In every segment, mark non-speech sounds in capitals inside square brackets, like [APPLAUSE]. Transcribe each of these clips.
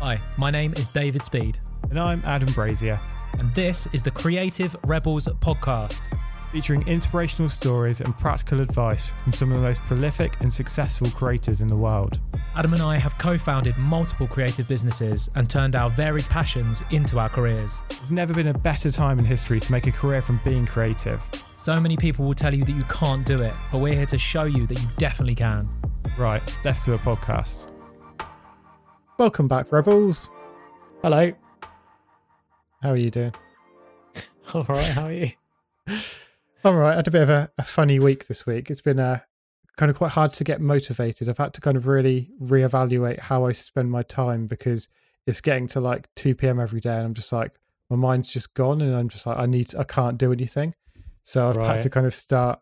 Hi, my name is David Speed, And I'm Adam Brazier, and this is the Creative Rebels podcast. featuring inspirational stories and practical advice from some of the most prolific and successful creators in the world. Adam and I have co founded multiple creative businesses and turned our varied passions into our careers. There's never been a better time in history to make a career from being creative. So many people will tell you that you can't do it, but we're here to show you that you definitely can. Right, let's do a podcast. Welcome back, Rebels. Hello. How are you doing? [LAUGHS] All right, how are you? [LAUGHS] I'm all right. I had a bit of a, a funny week this week. It's been uh, kind of quite hard to get motivated. I've had to kind of really reevaluate how I spend my time because it's getting to like 2 p.m. every day and I'm just like, my mind's just gone and I'm just like, I need, I can't do anything. So I've Right. had to kind of start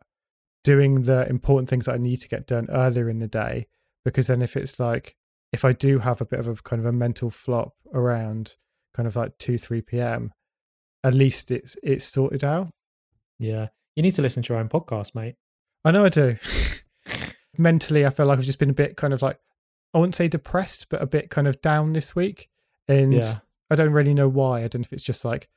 doing the important things that I need to get done earlier in the day because then if it's like, if I do have a bit of a kind of a mental flop around kind of like 2, 3 p.m., at least it's it's sorted out. Yeah. You need to listen to your own podcast, mate. I know I do. [LAUGHS] Mentally, I feel like I've just been a bit kind of like, I wouldn't say depressed, but a bit kind of down this week. And Yeah. I don't really know why. I don't know if it's just like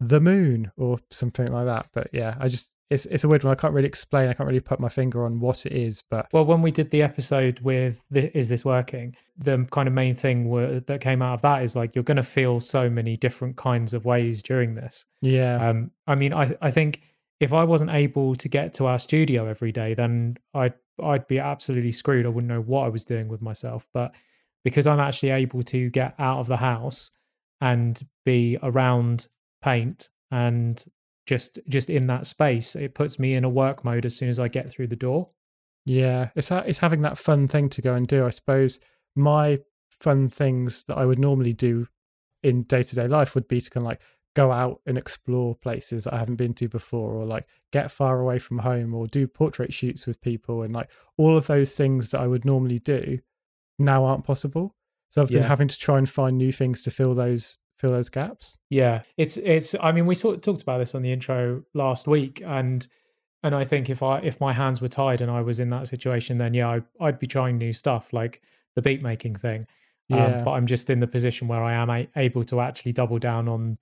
the moon or something like that. But yeah, I just, it's, it's a weird one. I can't really explain. I can't really put my finger on what it is. But Well, when we did the episode with the, Is This Working? The kind of main thing were, that came out of that is like you're going to feel so many different kinds of ways during this. yeah, Um, I mean, I, I think if I wasn't able to get to our studio every day, then I'd, I'd be absolutely screwed. I wouldn't know what I was doing with myself. But because I'm actually able to get out of the house and be around paint and just just in that space, it puts me in a work mode as soon as I get through the door. yeah, it's, it's having that fun thing to go and do. I suppose my fun things that I would normally do in day to day life would be to kind of like go out and explore places that I haven't been to before, or like get far away from home, or do portrait shoots with people, and like all of those things that I would normally do now aren't possible. So I've been Yeah. having to try and find new things to fill those fill those gaps. Yeah, it's it's. I mean, we sort of talked about this on the intro last week, and and I think if I if my hands were tied and I was in that situation, then yeah, I, I'd be trying new stuff like the beat making thing. Yeah. Um, but I'm just in the position where I am a- able to actually double down on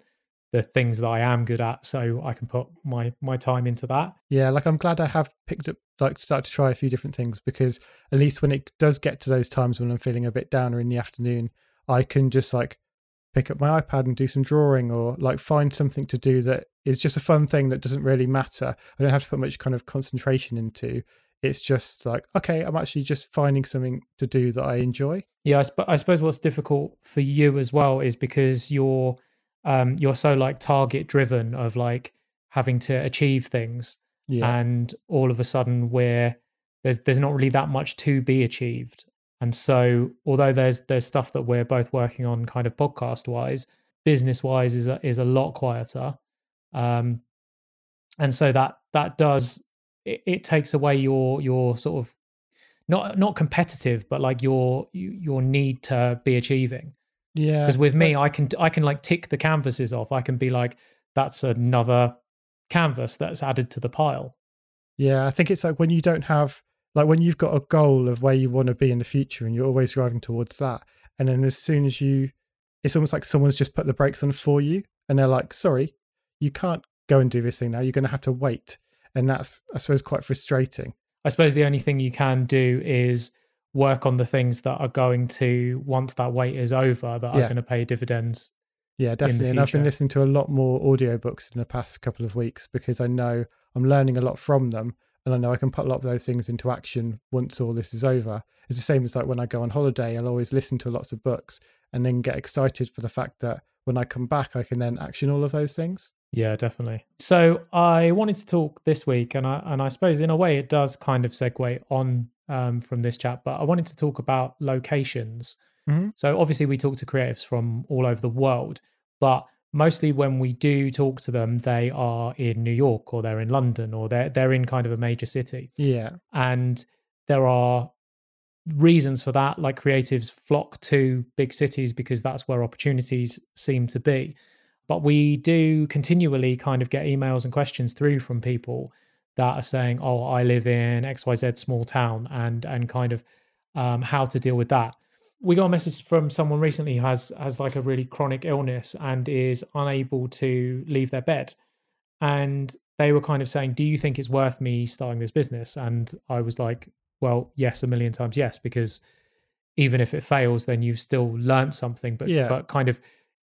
the things that I am good at, so I can put my my time into that. Yeah, like I'm glad I have picked up, like, start to try a few different things because at least when it does get to those times when I'm feeling a bit downer in the afternoon, I can just like pick up my iPad and do some drawing or like find something to do that is just a fun thing that doesn't really matter. I don't have to put much kind of concentration into. It's just like, okay, I'm actually just finding something to do that I enjoy. Yeah, I, sp- I suppose what's difficult for you as well is because you're um you're so like target driven of like having to achieve things Yeah. and all of a sudden we're there's there's not really that much to be achieved and so although there's there's stuff that we're both working on kind of podcast wise business wise is a, is a lot quieter. Um and so that that does it, it takes away your your sort of not not competitive but like your your need to be achieving. Yeah. because with me i can i can like tick the canvases off. I can be like that's another canvas that's added to the pile. Yeah, I think it's like when you don't have like when you've got a goal of where you want to be in the future and you're always driving towards that. And then as soon as you it's almost like someone's just put the brakes on for you and they're like, sorry, you can't go and do this thing now. You're gonna have to wait. And that's I suppose quite frustrating. I suppose the only thing you can do is work on the things that are going to once that wait is over that are going to pay dividends. Yeah, definitely. And I've been listening to a lot more audiobooks in the past couple of weeks because I know I'm learning a lot from them and I know I can put a lot of those things into action once all this is over. It's the same as like when I go on holiday, I'll always listen to lots of books and then get excited for the fact that when I come back, I can then action all of those things. Yeah, definitely. So I wanted to talk this week, and I and I suppose in a way it does kind of segue on um, from this chat, but I wanted to talk about locations. Mhm. So obviously we talk to creatives from all over the world, but mostly when we do talk to them, they are in New York or they're in London or they're they're in kind of a major city. Yeah. and there are reasons for that like creatives flock to big cities because that's where opportunities seem to be but we do continually kind of get emails and questions through from people that are saying oh i live in xyz small town and and kind of um, how to deal with that we got a message from someone recently who has has like a really chronic illness and is unable to leave their bed. And they were kind of saying do you think it's worth me starting this business? And i was like well yes a million times yes because even if it fails then you've still learned something. But Yeah. but kind of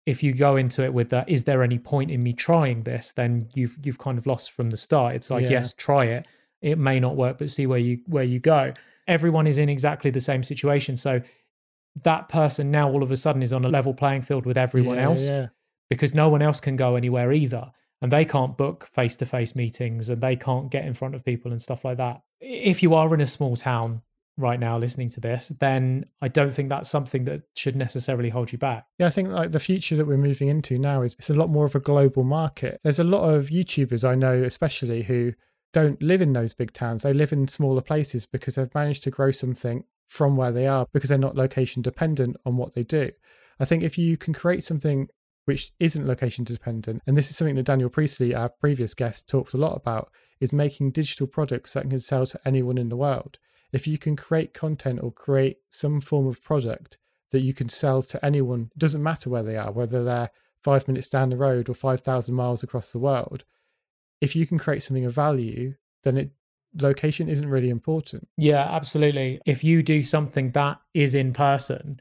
if you go into it with that is there any point in me trying this? then you've you've kind of lost from the start. It's like Yeah. yes try it. It may not work but see where you where you go. Everyone is in exactly the same situation. So that person now all of a sudden is on a level playing field with everyone Yeah, else Yeah. because no one else can go anywhere either and they can't book face-to-face meetings and they can't get in front of people and stuff like that if you are in a small town right now listening to this then i don't think that's something that should necessarily hold you back Yeah, I think like the future that we're moving into now is it's a lot more of a global market. There's a lot of YouTubers I know, especially who don't live in those big towns. They live in smaller places because they've managed to grow something from where they are because they're not location dependent on what they do. I think if you can create something which isn't location dependent, and this is something that Daniel Priestley, our previous guest, talks a lot about, is making digital products that can sell to anyone in the world. If you can create content or create some form of product that you can sell to anyone. It doesn't matter where they are, whether they're five minutes down the road or 5,000 miles across the world. If you can create something of value, then it location isn't really important. Yeah, absolutely. If you do something that is in person,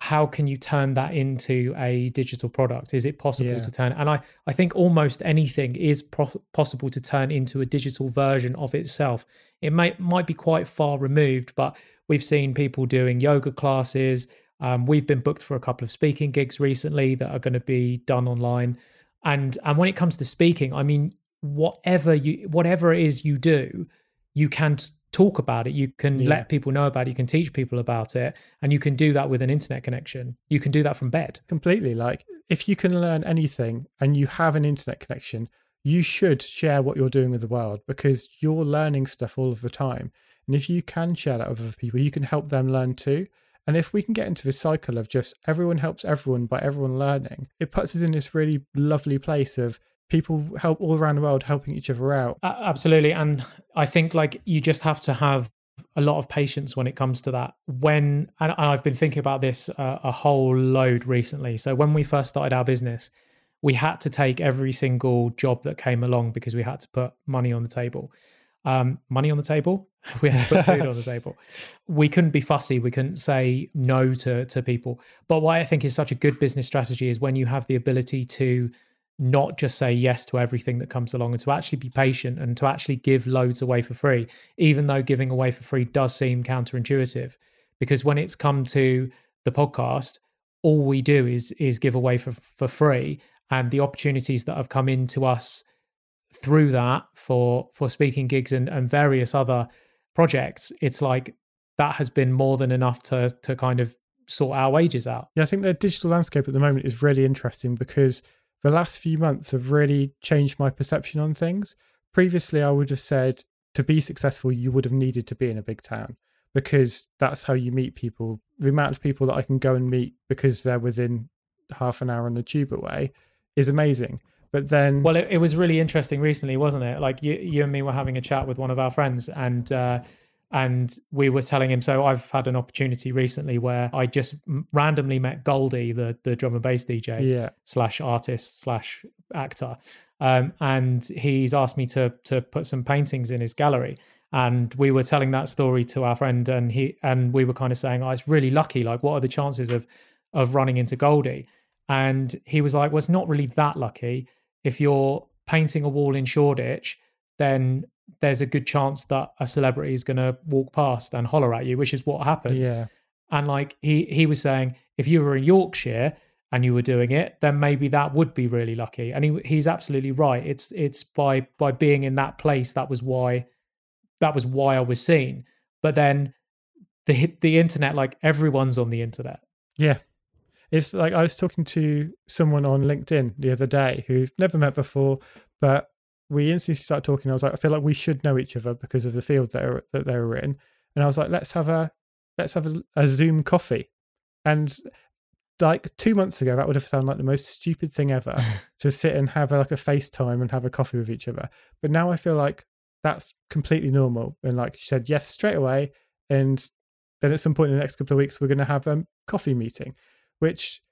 how can you turn that into a digital product? Is it possible Yeah. to turn? And I, I think almost anything is pro- possible to turn into a digital version of itself. It might might be quite far removed, but we've seen people doing yoga classes. Um, we've been booked for a couple of speaking gigs recently that are going to be done online. And and when it comes to speaking, I mean, whatever you whatever it is you do, you can talk about it you can Yeah. let people know about it you can teach people about it and you can do that with an internet connection you can do that from bed Completely. Like, if you can learn anything and you have an internet connection, you should share what you're doing with the world because you're learning stuff all of the time. And if you can share that with other people, you can help them learn too. And if we can get into this cycle of just everyone helps everyone by everyone learning, it puts us in this really lovely place of people help all around the world helping each other out. A- absolutely. And i think like you just have to have a lot of patience when it comes to that. When and and i've been thinking about this uh, a whole load recently. So when we first started our business we had to take every single job that came along because we had to put money on the table. Um, money on the table? [LAUGHS] We had to put food on the [LAUGHS] table. We couldn't be fussy. We couldn't say no to to people. But what i think is such a good business strategy is when you have the ability to not just say yes to everything that comes along and to actually be patient and to actually give loads away for free, even though giving away for free does seem counterintuitive. Because when it's come to the podcast, all we do is is give away for, for free. And the opportunities that have come into us through that for for speaking gigs and, and various other projects, it's like that has been more than enough to to kind of sort our wages out. Yeah, I think the digital landscape at the moment is really interesting because the last few months have really changed my perception on things. Previously, I would have said to be successful, you would have needed to be in a big town because that's how you meet people. The amount of people that I can go and meet because they're within half an hour on the tube away is amazing. But then, Well, it, it was really interesting recently, wasn't it? Like you, you and me were having a chat with one of our friends, and uh, and we were telling him. So I've had an opportunity recently where I just randomly met Goldie, the the drum and bass DJ yeah, slash artist slash actor, um, and he's asked me to to put some paintings in his gallery. And we were telling that story to our friend, and he and we were kind of saying, "Oh, it's really lucky. Like, what are the chances of of running into Goldie?" And he was like, "Well, it's not really that lucky. If you're painting a wall in Shoreditch, then there's a good chance that a celebrity is going to walk past and holler at you, which is what happened." yeah, And like he he was saying, if you were in Yorkshire and you were doing it, then maybe that would be really lucky. And he he's absolutely right. It's it's by by being in that place that was why that was why I was seen. But then the the internet, like everyone's on the internet. yeah. It's like I was talking to someone on LinkedIn the other day who've never met before, but we instantly started talking. I was like, I feel like we should know each other because of the field that are, that they were in, and I was like, let's have a let's have a, a Zoom coffee, and like two months ago, that would have sounded like the most stupid thing ever [LAUGHS] to sit and have a, like a FaceTime and have a coffee with each other. But now I feel like that's completely normal, and like she said, yes straight away, and then at some point in the next couple of weeks, we're going to have a coffee meeting, which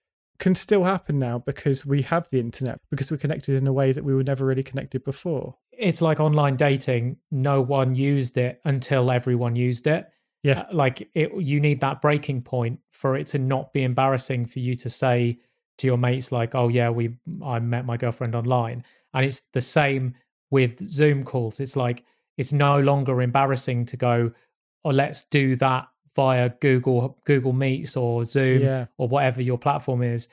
can still happen now because we have the internet, because we're connected in a way that we were never really connected before. It's like online dating. No one used it until everyone used it. Yeah. Uh, like it, you need that breaking point for it to not be embarrassing for you to say to your mates, like, "Oh yeah, we I met my girlfriend online," and it's the same with Zoom calls. It's like it's no longer embarrassing to go, "Oh, let's do that via Google Google Meets or Zoom Yeah. or whatever your platform is."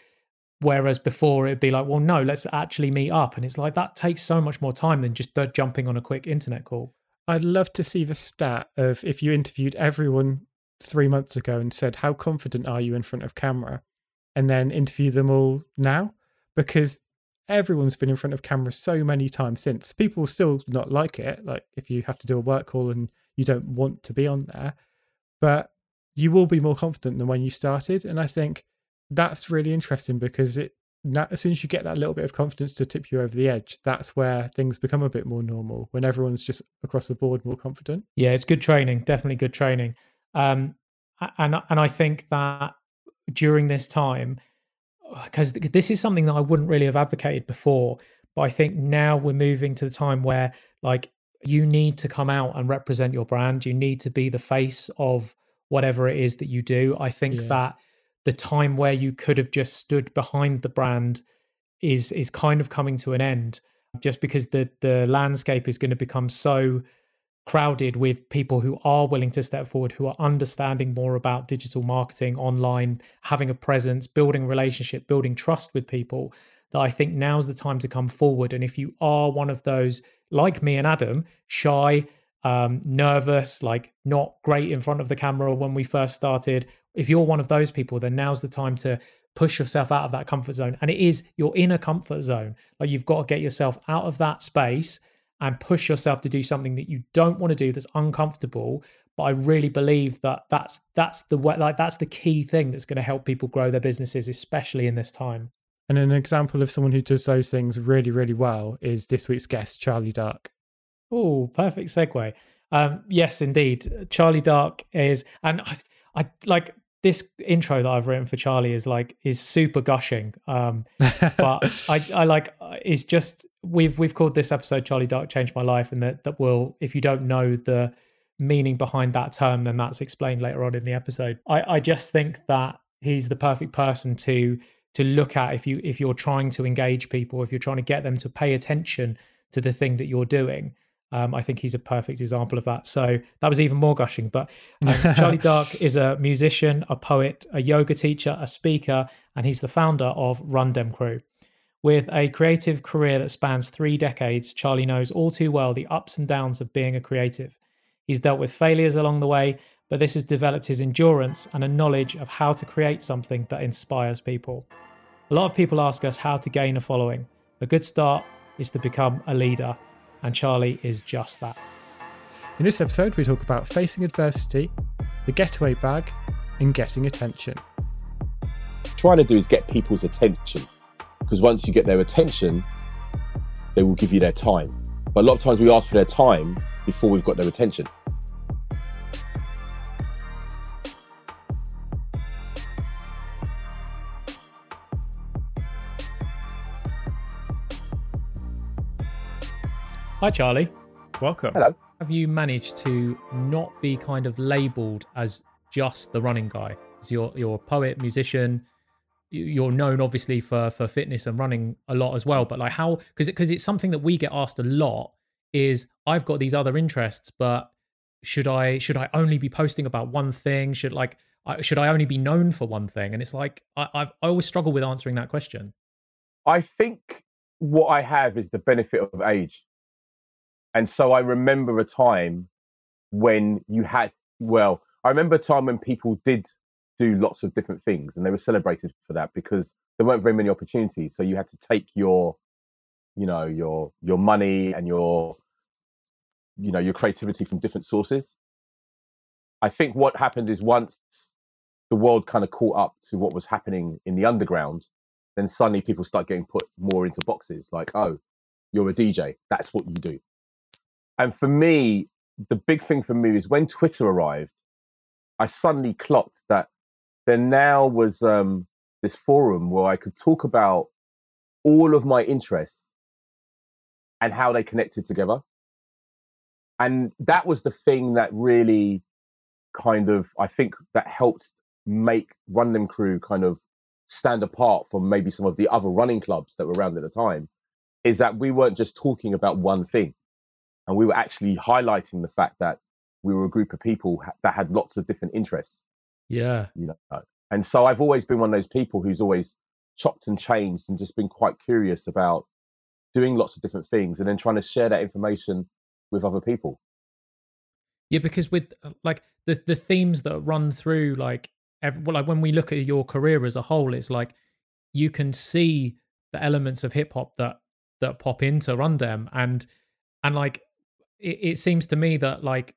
Whereas before it'd be like, well, no, let's actually meet up, and it's like that takes so much more time than just uh, jumping on a quick internet call. I'd love to see the stat of if you interviewed everyone three months ago and said, How confident are you in front of camera? And then interview them all now because everyone's been in front of camera so many times since. People still not like it, like if you have to do a work call and you don't want to be on there, but you will be more confident than when you started. And I think that's really interesting because it now, as soon as you get that little bit of confidence to tip you over the edge, that's where things become a bit more normal when everyone's just across the board more confident. Yeah, it's good training, definitely good training. Um, and and I think that during this time, because this is something that I wouldn't really have advocated before, but I think now we're moving to the time where like you need to come out and represent your brand. You need to be the face of whatever it is that you do. I think Yeah. that the time where you could have just stood behind the brand is is kind of coming to an end just because the the landscape is going to become so crowded with people who are willing to step forward who are understanding more about digital marketing online having a presence building relationship building trust with people that i think now's the time to come forward and if you are one of those like me and adam shy um, nervous like not great in front of the camera when we first started. If you're one of those people then now's the time to push yourself out of that comfort zone. And it is your inner comfort zone. Like you've got to get yourself out of that space and push yourself to do something that you don't want to do that's uncomfortable. But i really believe that that's that's the way like that's the key thing that's going to help people grow their businesses especially in this time And an example of someone who does those things really, really well is this week's guest, Charlie Dark. Oh, perfect segue. Um, yes, indeed. Charlie Dark is, and I, I like this intro that I've written for Charlie is like is super gushing. Um, [LAUGHS] but I, I like is just we've we've called this episode Charlie Dark changed my life, and that that will if you don't know the meaning behind that term, then that's explained later on in the episode. I, I just think that he's the perfect person to to look at if you if you're trying to engage people, if you're trying to get them to pay attention to the thing that you're doing. Um, I think he's a perfect example of that. So that was even more gushing. But um, [LAUGHS] Charlie Dark is a musician, a poet, a yoga teacher, a speaker, and he's the founder of Run Dem Crew. With a creative career that spans three decades, Charlie knows all too well the ups and downs of being a creative. He's dealt with failures along the way, but this has developed his endurance and a knowledge of how to create something that inspires people. A lot of people ask us how to gain a following. A good start is to become a leader, and Charlie is just that. In this episode, we talk about facing adversity, the getaway bag, and getting attention. trying to do is get people's attention because once you get their attention they will give you their time but a lot of times we ask for their time before we've got their attention Hi, Charlie. Welcome. Hello. Have you managed to not be kind of labeled as just the running guy? So you're you're a poet, musician. you- You're known obviously for for fitness and running a lot as well. But like how because because it's something that we get asked a lot. Is I've got these other interests, but should I should I only be posting about one thing? Should like I, should I only be known for one thing? And it's like I I, I always struggle with answering that question. i think what i have is the benefit of age and so i remember a time when you had well i remember a time when people did do lots of different things and they were celebrated for that because there weren't very many opportunities. So you had to take your you know your your money and your you know your creativity from different sources. I think what happened is once the world kind of caught up to what was happening in the underground then suddenly people start getting put more into boxes like oh you're a dj that's what you do and for me the big thing for me is when twitter arrived i suddenly clocked that there now was um, this forum where I could talk about all of my interests and how they connected together. And that was the thing that really kind of, I think, that helped make Run Dem Crew kind of stand apart from maybe some of the other running clubs that were around at the time is that we weren't just talking about one thing and we were actually highlighting the fact that we were a group of people that had lots of different interests. Yeah. You know and so i've always been one of those people who's always chopped and changed and just been quite curious about doing lots of different things and then trying to share that information with other people. Yeah because with uh, like the the themes that run through like every, well, like when we look at your career as a whole it's like you can see the elements of hip hop that that pop into Run Dem and and like it, it seems to me that like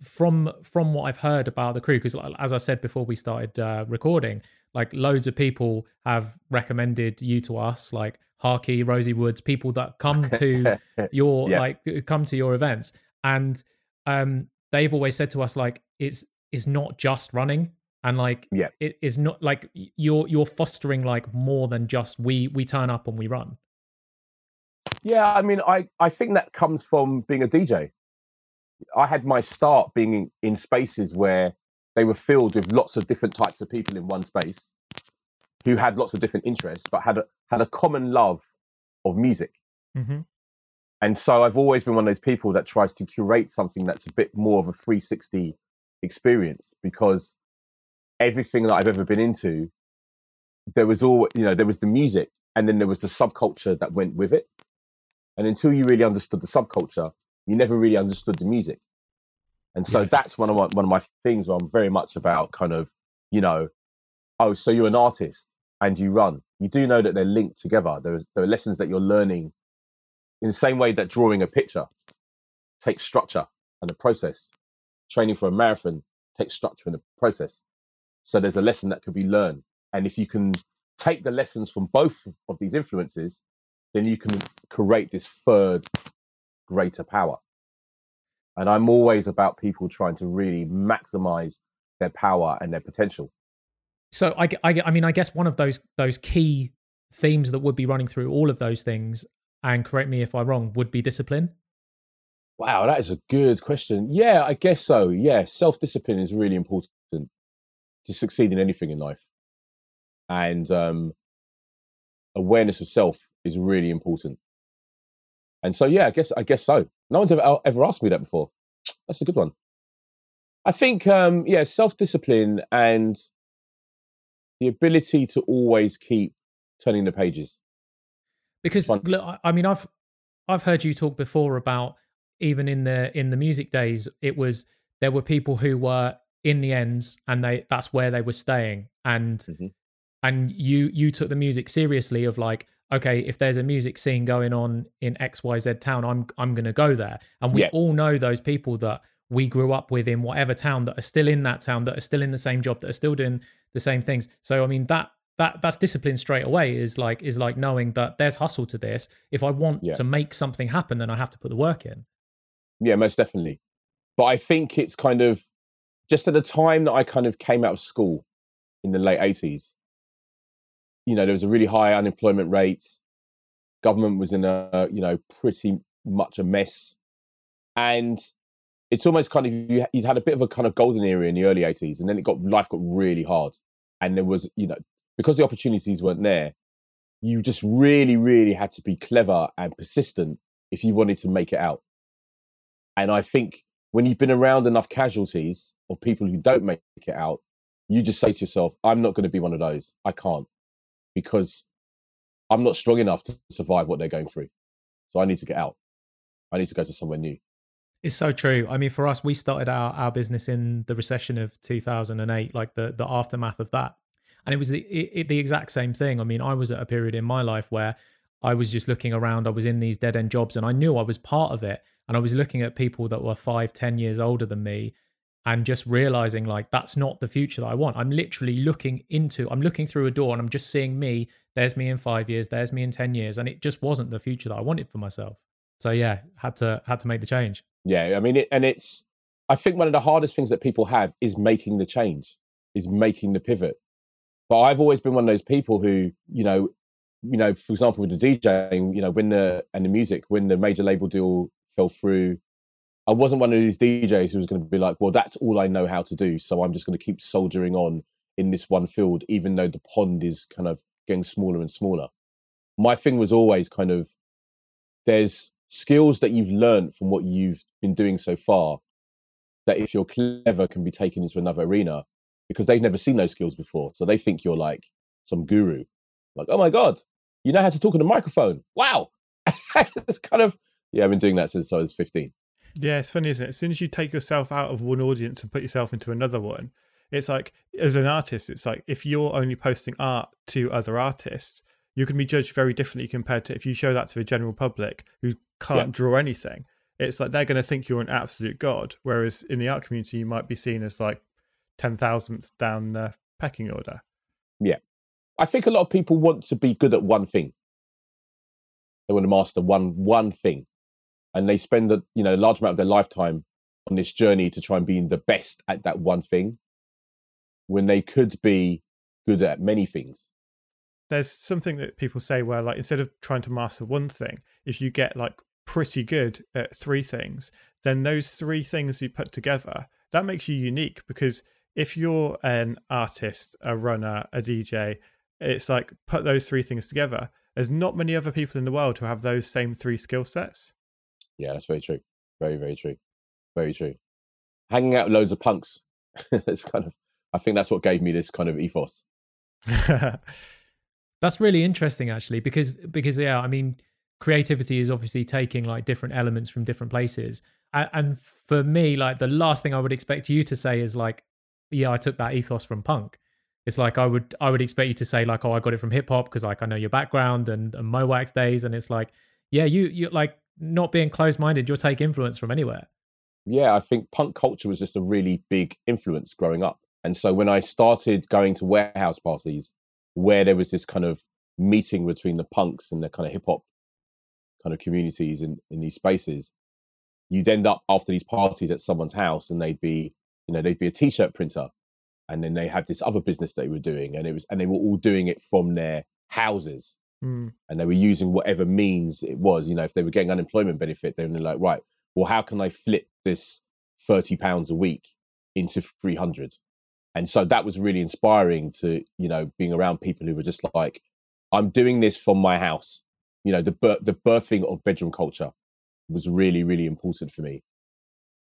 from from what I've heard about the crew, because as I said before we started uh, recording, like loads of people have recommended you to us, like Harky, Rosie Woods, people that come to [LAUGHS] your yeah. like come to your events, and um, they've always said to us like it's it's not just running, and like yeah, it is not like you're you're fostering like more than just we we turn up and we run. Yeah, I mean, I, I think that comes from being a DJ. I had my start being in, in spaces where they were filled with lots of different types of people in one space who had lots of different interests, but had a, had a common love of music. Mm-hmm. And so I've always been one of those people that tries to curate something that's a bit more of a 360 experience because everything that I've ever been into, there was all, you know, there was the music and then there was the subculture that went with it. And until you really understood the subculture, you never really understood the music. And so yes. that's one of my, one of my things where I'm very much about kind of, you know, oh, so you're an artist and you run. You do know that they're linked together. There, there are lessons that you're learning in the same way that drawing a picture takes structure and a process. Training for a marathon takes structure and a process. So there's a lesson that could be learned. And if you can take the lessons from both of these influences then you can create this third greater power. And I'm always about people trying to really maximize their power and their potential. So I, I, I mean, I guess one of those those key themes that would be running through all of those things, and correct me if I'm wrong, would be discipline. Wow, that is a good question. Yeah, I guess so. Yeah, self discipline is really important to succeed in anything in life, and um, awareness of self is really important. And so, yeah, I guess I guess so. No one's ever ever asked me that before. [TSK] That's a good one. I think, um, yeah, self discipline and the ability to always keep turning the pages. Because look, I mean, I've I've heard you talk before about even in the in the music days, it was there were people who were in the ends and they that's where they were staying and mm-hmm. and you you took the music seriously of like okay, if there's a music scene going on in XYZ town, I'm I'm gonna go there. And we yeah. all know those people that we grew up with in whatever town that are still in that town, that are still in the same job, that are still doing the same things. So I mean that that that's discipline straight away is like is like knowing that there's hustle to this. If I want yeah. to make something happen, then I have to put the work in. Yeah, most definitely. But I think it's kind of just at the time that I kind of came out of school in the late 80s, you know, there was a really high unemployment rate. Government was in a, you know, pretty much a mess. And it's almost kind of, you, would had a bit of a kind of golden era in the early 80s. And then it got, life got really hard. And there was, you know, because the opportunities weren't there, you just really, really had to be clever and persistent if you wanted to make it out. And I think when you've been around enough casualties of people who don't make it out, you just say to yourself, I'm not going to be one of those. I can't because I'm not strong enough to survive what they're going through. So I need to get out. I need to go to somewhere new. It's so true. I mean, for us, we started our, our business in the recession of 2008, like the, the aftermath of that. And it was the, it, the exact same thing. I mean, I was at a period in my life where I was just looking around. I was in these dead end jobs and I knew I was part of it. And I was looking at people that were five, ten years older than me and just realizing like that's not the future that I want. I'm literally looking into, I'm looking through a door and I'm just seeing me. There's me in five years. There's me in ten years, and it just wasn't the future that I wanted for myself. So yeah, had to had to make the change. Yeah, I mean, it, and it's I think one of the hardest things that people have is making the change. is making the pivot. But I've always been one of those people who, you know, you know, for example, with the DJing, you know, when the and the music, when the major label deal fell through, I wasn't one of these DJs who was going to be like, well, that's all I know how to do, so I'm just going to keep soldiering on in this one field, even though the pond is kind of getting smaller and smaller. My thing was always kind of there's skills that you've learned from what you've been doing so far that if you're clever can be taken into another arena because they've never seen those skills before. So they think you're like some guru. Like, oh my God, you know how to talk on a microphone. Wow. [LAUGHS] it's kind of, yeah, I've been doing that since I was 15. Yeah, it's funny, isn't it? As soon as you take yourself out of one audience and put yourself into another one, it's like, as an artist, it's like if you're only posting art to other artists, you can be judged very differently compared to if you show that to a general public who can't yeah. draw anything. It's like they're going to think you're an absolute god. Whereas in the art community, you might be seen as like 10 thousandths down the pecking order. Yeah. I think a lot of people want to be good at one thing. They want to master one one thing. And they spend a you know a large amount of their lifetime on this journey to try and be the best at that one thing when they could be good at many things. There's something that people say where like instead of trying to master one thing, if you get like pretty good at three things, then those three things you put together, that makes you unique because if you're an artist, a runner, a DJ, it's like put those three things together. There's not many other people in the world who have those same three skill sets. Yeah, that's very true. Very, very true. Very true. Hanging out with loads of punks. [LAUGHS] it's kind of I think that's what gave me this kind of ethos. [LAUGHS] that's really interesting actually, because because yeah, I mean creativity is obviously taking like different elements from different places. And for me, like the last thing I would expect you to say is like, yeah, I took that ethos from punk. It's like I would I would expect you to say like, oh, I got it from hip hop because like I know your background and, and Mo' Wax days, and it's like, yeah, you you like not being closed minded, you'll take influence from anywhere. Yeah, I think punk culture was just a really big influence growing up. And so when I started going to warehouse parties where there was this kind of meeting between the punks and the kind of hip hop kind of communities in, in these spaces, you'd end up after these parties at someone's house and they'd be, you know, they'd be a t-shirt printer. And then they had this other business they were doing and it was and they were all doing it from their houses. Mm. And they were using whatever means it was. You know, if they were getting unemployment benefit, they were like, right, well, how can I flip this 30 pounds a week into 300? And so that was really inspiring to, you know, being around people who were just like, I'm doing this from my house you know the the birthing of bedroom culture was really really important for me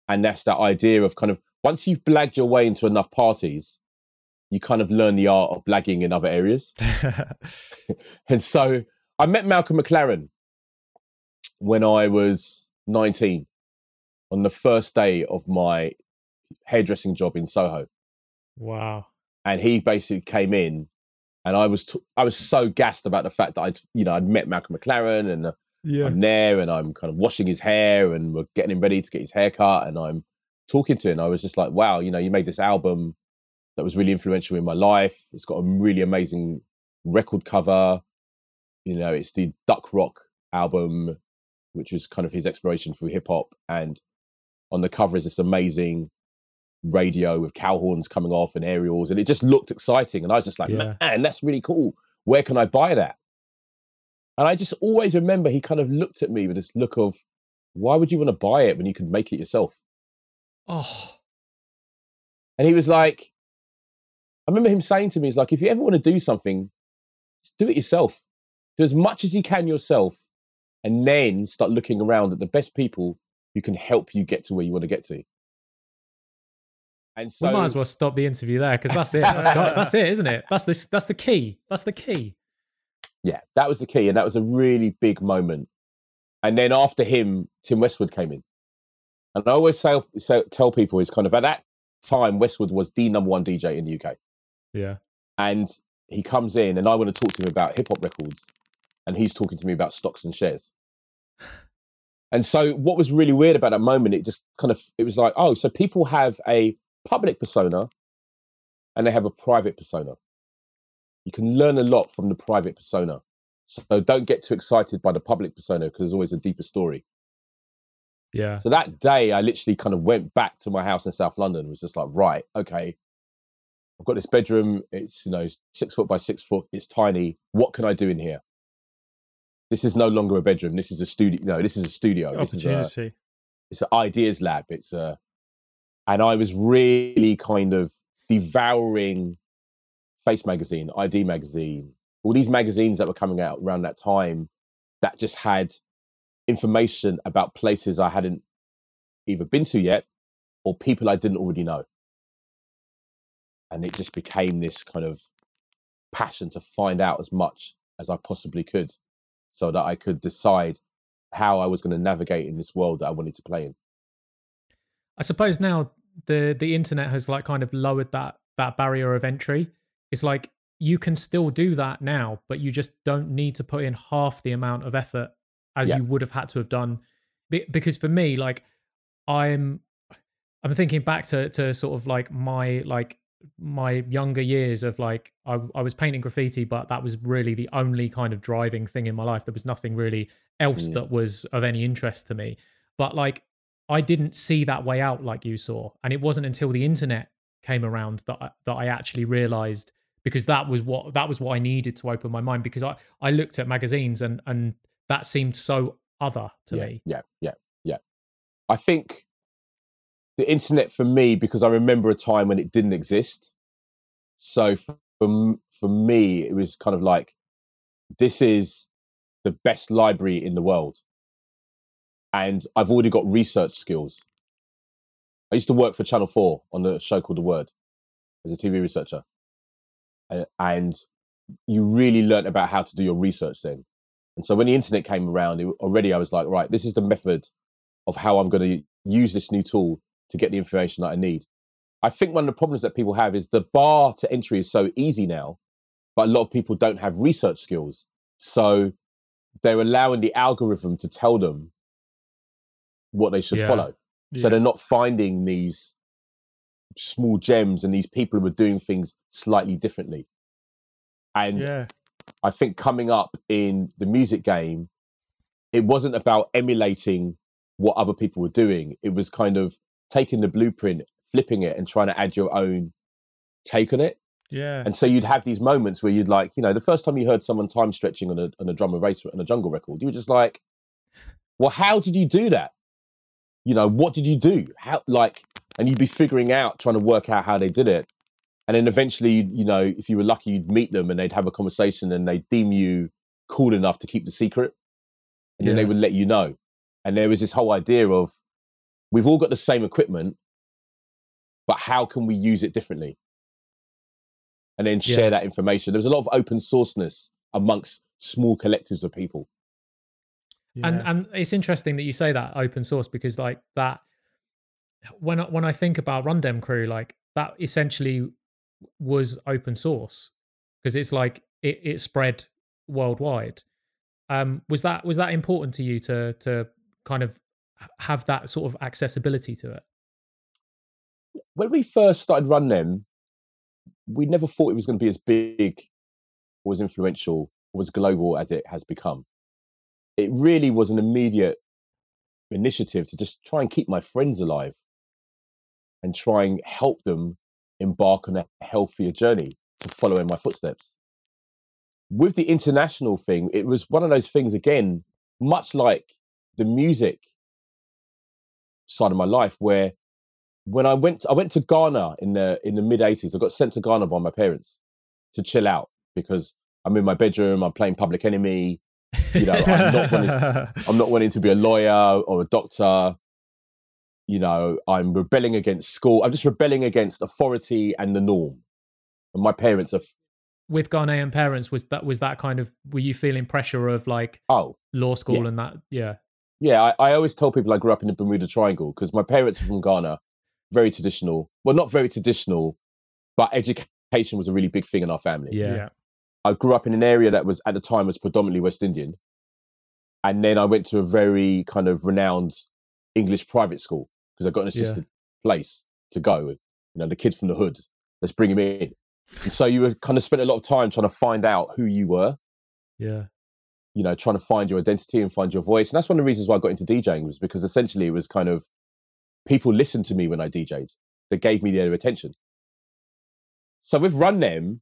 and that's that idea of kind of once you've blagged your way into enough parties you kind of learn the art of blagging in other areas [LAUGHS] and so i met malcolm mclaren when i was 19 on the first day of my hairdressing job in soho wow and he basically came in and I was t- I was so gassed about the fact that I'd you know I'd met Malcolm McLaren and uh, yeah. I'm there and I'm kind of washing his hair and we're getting him ready to get his haircut and I'm talking to him. I was just like, wow, you know, you made this album that was really influential in my life. It's got a really amazing record cover. You know, it's the Duck Rock album, which was kind of his exploration through hip hop. And on the cover is this amazing radio with cow horns coming off and aerials, and it just looked exciting. And I was just like, yeah. man, that's really cool. Where can I buy that? And I just always remember he kind of looked at me with this look of, why would you want to buy it when you could make it yourself? Oh. And he was like, I remember him saying to me, he's like, if you ever want to do something, just do it yourself. Do as much as you can yourself, and then start looking around at the best people who can help you get to where you want to get to. And so, we might as well stop the interview there because that's it. That's, got, that's it, isn't it? That's the that's the key. That's the key. Yeah, that was the key, and that was a really big moment. And then after him, Tim Westwood came in, and I always say, say tell people is kind of at that time Westwood was the number one DJ in the UK. Yeah, and he comes in, and I want to talk to him about hip hop records, and he's talking to me about stocks and shares. [SIGHS] And so, what was really weird about that moment, it just kind of it was like, oh, so people have a public persona and they have a private persona. You can learn a lot from the private persona. So don't get too excited by the public persona because there's always a deeper story. Yeah. So that day, I literally kind of went back to my house in South London. Was just like, right, okay, I've got this bedroom. It's you know six foot by six foot. It's tiny. What can I do in here? This is no longer a bedroom. This is a studio. No, this is a studio. Is a, Opportunity. it's an ideas lab. It's a, and I was really kind of devouring Face Magazine, ID Magazine, all these magazines that were coming out around that time that just had information about places I hadn't either been to yet or people I didn't already know. And it just became this kind of passion to find out as much as I possibly could so that I could decide how I was going to navigate in this world that I wanted to play in. I suppose now the the internet has like kind of lowered that that barrier of entry. It's like you can still do that now, but you just don't need to put in half the amount of effort as Yeah. you would have had to have done. Because for me, like I'm I'm thinking back to to sort of like my like my younger years of like I, I was painting graffiti, but that was really the only kind of driving thing in my life. There was nothing really else Mm. that was of any interest to me. But like I didn't see that way out like you saw, and it wasn't until the internet came around that I, that I actually realized because that was what that was what I needed to open my mind because I I looked at magazines and and that seemed so other to yeah, me. Yeah, yeah, yeah. I think the internet for me, because I remember a time when it didn't exist. So for, for, me, it was kind of like, this is the best library in the world. And I've already got research skills. I used to work for Channel 4 on the show called The Word as a TV researcher. And you really learnt about how to do your research then. And so when the internet came around, it, already I was like, right, this is the method of how I'm going to use this new tool to get the information that I need. I think one of the problems that people have is the bar to entry is so easy now, but a lot of people don't have research skills. So they're allowing the algorithm to tell them what they should Yeah. follow. So Yeah. they're not finding these small gems and these people who are doing things slightly differently. And yeah. I think coming up in the music game, it wasn't about emulating what other people were doing. It was kind of taking the blueprint, flipping it, and trying to add your own take on it. Yeah. And so you'd have these moments where you'd like, you know, the first time you heard someone time stretching on a on a drum and bass on a jungle record, you were just like, "Well, how did you do that? You know, what did you do? How like?" And you'd be figuring out, trying to work out how they did it. And then eventually, you know, if you were lucky, you'd meet them and they'd have a conversation and they'd deem you cool enough to keep the secret. And then they would let you know. And there was this whole idea of we've all got the same equipment, but how can we use it differently? And then share Yeah. that information. There was a lot of open sourceness amongst small collectives of people. and yeah. and it's interesting that you say that open source because like that when I, when I think about Run Dem Crew, like that essentially was open source because it's like it, it spread worldwide. Um, was that was that important to you to to kind of h- have that sort of accessibility to it? When we first started Run Dem, we never thought it was going to be as big or as influential or as global as it has become. It really was an immediate initiative to just try and keep my friends alive and try and help them embark on a healthier journey to follow in my footsteps. With the international thing, it was one of those things again, much like the music side of my life, where when I went, I went to Ghana in the in the mid '80s. I got sent to Ghana by my parents to chill out because I'm in my bedroom. I'm playing Public Enemy. You know, I'm not wanting, I'm not wanting to be a lawyer or a doctor. You know, I'm rebelling against school. I'm just rebelling against authority and the norm. And my parents are, With Ghanaian parents, was that was that kind of were you feeling pressure of like oh, law school and that? Yeah, yeah. I, I always tell people I grew up in the Bermuda Triangle because my parents are from Ghana, very traditional. Well, not very traditional, but education was a really big thing in our family. yeah, yeah. I grew up in an area that was at the time was predominantly West Indian, and then I went to a very kind of renowned English private school because I got an Yeah. assisted place to go. You know, the kid from the hood. Let's bring him in. And so you were kind of spent a lot of time trying to find out who you were. yeah. You know, trying to find your identity and find your voice. And that's one of the reasons why I got into DJing was because essentially it was kind of people listened to me when I DJ'd. They gave me their attention. So with Run Dem,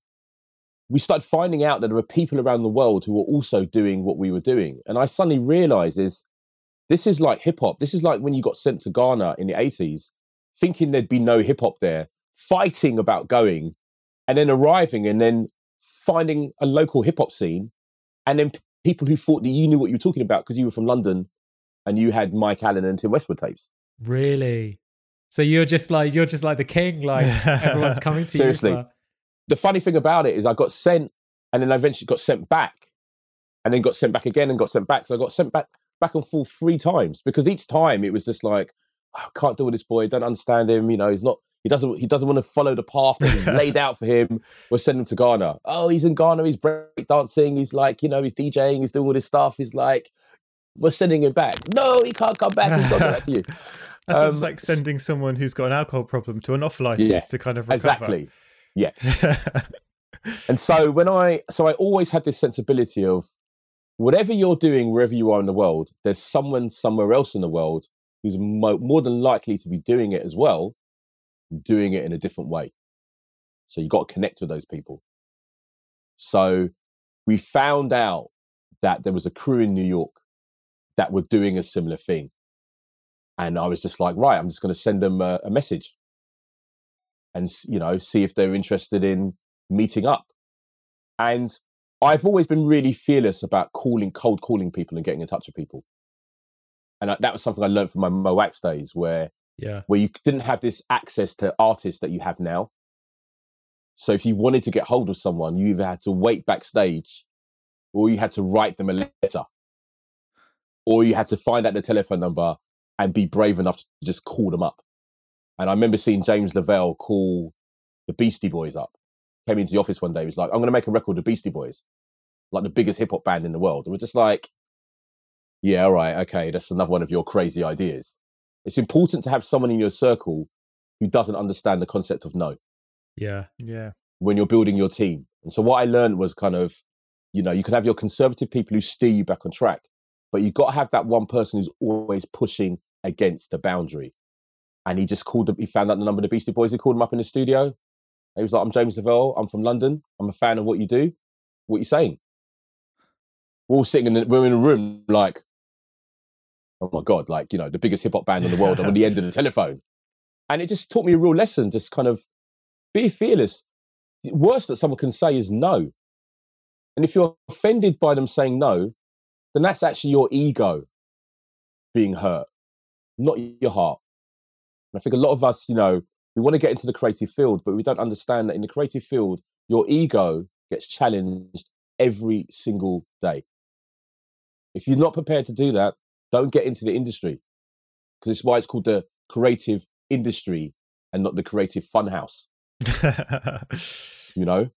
we started finding out that there were people around the world who were also doing what we were doing. And I suddenly realized is this is like hip hop. This is like when you got sent to Ghana in the 80s, thinking there'd be no hip hop there, fighting about going, and then arriving and then finding a local hip hop scene, and then people who thought that you knew what you were talking about because you were from London and you had Mike Allen and Tim Westwood tapes. Really? So you're just like you're just like the king, like everyone's coming to Seriously. [LAUGHS] you. Seriously. The funny thing about it is I got sent and then I eventually got sent back and then got sent back again and got sent back. So I got sent back back and forth three times because each time it was just like, "Oh, I can't deal with this boy, don't understand him, you know, he's not he doesn't he doesn't want to follow the path that is [LAUGHS] laid out for him. We'll send him to Ghana. Oh, he's in Ghana, he's break dancing, he's like, you know, he's DJing, he's doing all this stuff. He's like, we're sending him back. No, he can't come back, he's got to back to you. [LAUGHS] That's almost Um, like sending someone who's got an alcohol problem to an off license Yeah, to kind of recover. Exactly. Yeah. [LAUGHS] And so when I so I always had this sensibility of whatever you're doing wherever you are in the world, there's someone somewhere else in the world who's mo- more than likely to be doing it as well, doing it in a different way. So you got to connect with those people. So we found out that there was a crew in New York that were doing a similar thing. And I was just like, right, I'm just going to send them a, a message and, you know, see if they're interested in meeting up. And I've always been really fearless about calling, cold calling people and getting in touch with people. And that was something I learned from my Mo' Wax days where Yeah. where you didn't have this access to artists that you have now. So if you wanted to get hold of someone, you either had to wait backstage or you had to write them a letter or you had to find out the telephone number and be brave enough to just call them up. And I remember seeing James Lavelle call the Beastie Boys up. Came into the office one day, he was like, I'm going to make a record the Beastie Boys, like the biggest hip hop band in the world. And we're just like, yeah, all right, okay, that's another one of your crazy ideas. It's important to have someone in your circle who doesn't understand the concept of no Yeah. yeah. when you're building your team. And so what I learned was kind of, you know, you can have your conservative people who steer you back on track, but you've got to have that one person who's always pushing against the boundary. And he just called them, he found out the number of the Beastie Boys, he called them up in the studio. He was like, I'm James Lavelle, I'm from London, I'm a fan of what you do. What you saying? We're all sitting in the, we're in a room like, oh my God, like, you know, the biggest hip hop band in the world. I'm on the end of the telephone. And it just taught me a real lesson, just kind of be fearless. The worst that someone can say is no. And if you're offended by them saying no, then that's actually your ego being hurt, not your heart. And I think a lot of us, you know, we want to get into the creative field, but we don't understand that in the creative field, your ego gets challenged every single day. If you're not prepared to do that, don't get into the industry because it's why it's called the creative industry and not the creative funhouse. [LAUGHS] You know?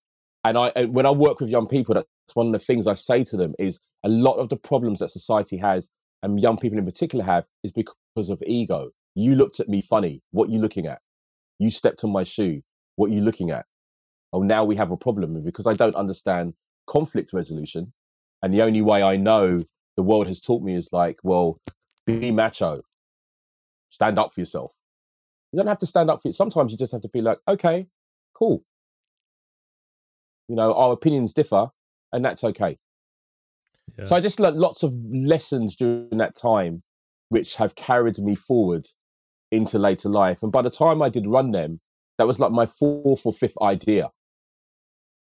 And i and when i work with young people that's one of the things i say to them is a lot of the problems that society has and young people in particular have is because of ego. You looked at me funny. What you looking at? You stepped on my shoe. What you looking at? Oh now we have a problem And because i don't understand conflict resolution and the only way i know the world has taught me is like well be macho. Stand up for yourself. You don't have to stand up for it sometimes you just have to be like okay cool. You know our opinions differ and that's okay. Yeah. so i just learned lots of lessons during that time which have carried me forward into later life. And by the time i did Run Dem that was like my fourth or fifth idea.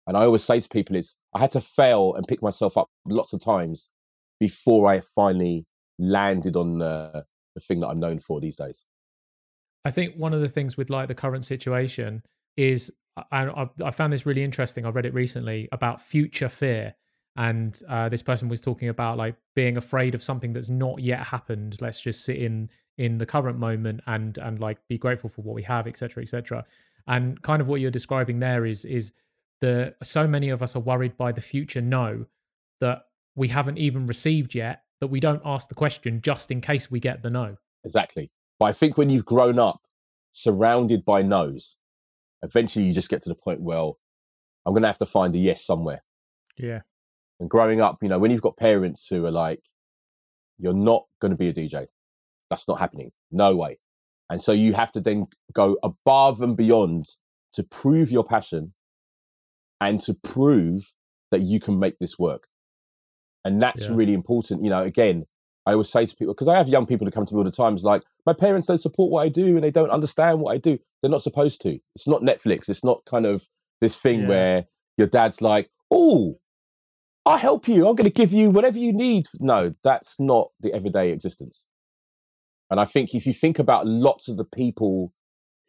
And i always say to people is i had to fail and pick myself up lots of times before i finally landed on the, the thing that i'm known for these days I think one of the things with like the current situation is, I, I found this really interesting. I read it recently about future fear, and uh, this person was talking about like being afraid of something that's not yet happened. Let's just sit in in the current moment and and like be grateful for what we have, etc., etc. And kind of what you're describing there is is the so many of us are worried by the future no that we haven't even received yet that we don't ask the question just in case we get the no. Exactly. But I think when you've grown up surrounded by no's, eventually you just get to the point, well, I'm going to have to find a yes somewhere. yeah. And growing up, you know, when you've got parents who are like, you're not going to be a DJ, that's not happening. No way. And so you have to then go above and beyond to prove your passion and to prove that you can make this work. And that's Yeah. really important. You know, again, I always say to people, because I have young people who come to me all the time, it's like, my parents don't support what I do and they don't understand what I do. They're not supposed to. It's not Netflix. It's not kind of this thing Yeah. where your dad's like, oh, I'll help you. I'm going to give you whatever you need. No, that's not the everyday existence. And I think if you think about lots of the people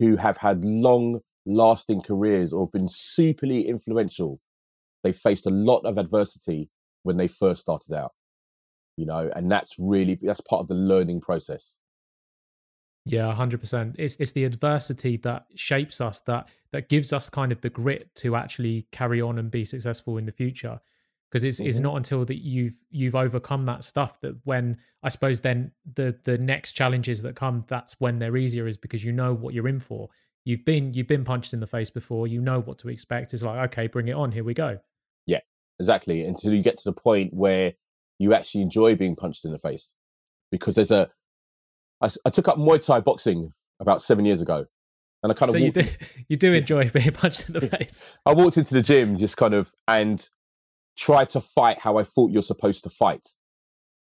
who have had long lasting careers or been superly influential, they faced a lot of adversity when they first started out. You know, and that's really that's part of the learning process. Yeah, hundred percent. It's it's the adversity that shapes us, that that gives us kind of the grit to actually carry on and be successful in the future. Because it's it's Mhm. not until that you've you've overcome that stuff that when I suppose then the the next challenges that come, that's when they're easier, is because you know what you're in for. You've been you've been punched in the face before. You know what to expect. It's like okay, bring it on. Here we go. Exactly until you get to the point where you actually enjoy being punched in the face. Because there's a I, I took up muay thai boxing about seven years ago and i kind of so you do you do enjoy being punched in the [LAUGHS] face. i walked into the gym just kind of and tried to fight how i thought you're supposed to fight.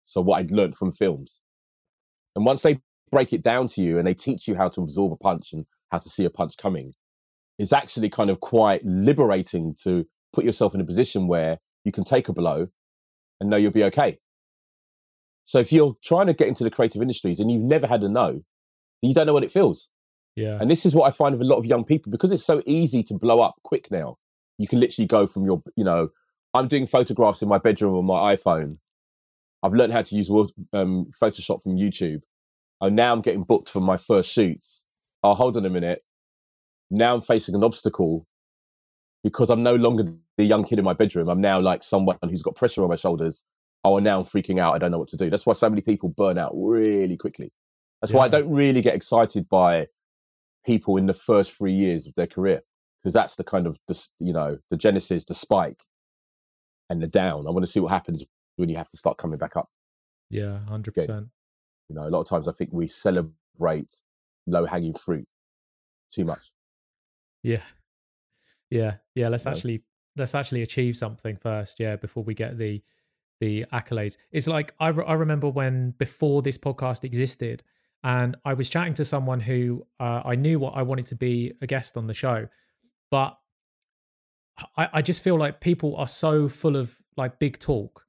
So what i'd learned from films. And once they break it down to you and they teach you how to absorb a punch and how to see a punch coming it's actually kind of quite liberating to put yourself in a position where you can take a blow and know you'll be okay. So if you're trying to get into the creative industries and you've never had a no, you don't know what it feels. Yeah, And this is what I find with a lot of young people because it's so easy to blow up quick now. You can literally go from your, you know, I'm doing photographs in my bedroom on my iPhone. I've learned how to use um, Photoshop from YouTube. And now I'm getting booked for my first shoots. Oh, hold on a minute. Now I'm facing an obstacle because I'm no longer the young kid in my bedroom. I'm now like someone who's got pressure on my shoulders. Oh, now I'm freaking out. I don't know what to do. That's why so many people burn out really quickly. That's why I don't really get excited by people in the first three years of their career because that's the kind of the you know the genesis, the spike, and the down. I want to see what happens when you have to start coming back up. yeah, hundred percent. You know, a lot of times I think we celebrate low hanging fruit too much. Yeah. Yeah. Yeah. Let's No. actually let's actually achieve something first, yeah, before we get the the accolades. It's like I re- I remember when before this podcast existed and I was chatting to someone who uh, I knew what I wanted to be a guest on the show, but I, I just feel like people are so full of like big talk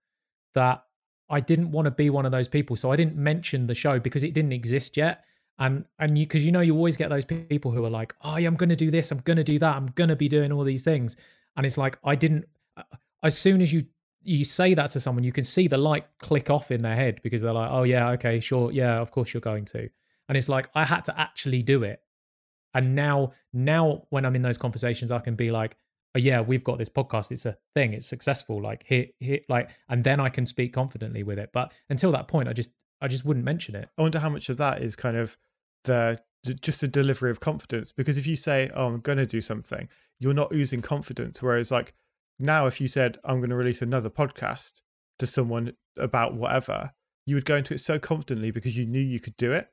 that I didn't want to be one of those people. So I didn't mention the show because it didn't exist yet. And and you because you know you always get those people who are like, oh yeah, I'm gonna do this, I'm gonna do that, I'm gonna be doing all these things. And it's like I didn't uh, as soon as you you say that to someone, you can see the light click off in their head because they're like, oh yeah, okay, sure, yeah, of course you're going to. And it's like I had to actually do it. And now now when I'm in those conversations, I can be like, oh yeah, we've got this podcast. It's a thing. It's successful. Like here, here, like, and then I can speak confidently with it. But until that point, I just, I just wouldn't mention it. I wonder how much of that is kind of the just a delivery of confidence. Because if you say, "Oh, I'm going to do something," you're not oozing confidence. Whereas, like now, if you said, "I'm going to release another podcast," to someone about whatever, you would go into it so confidently because you knew you could do it.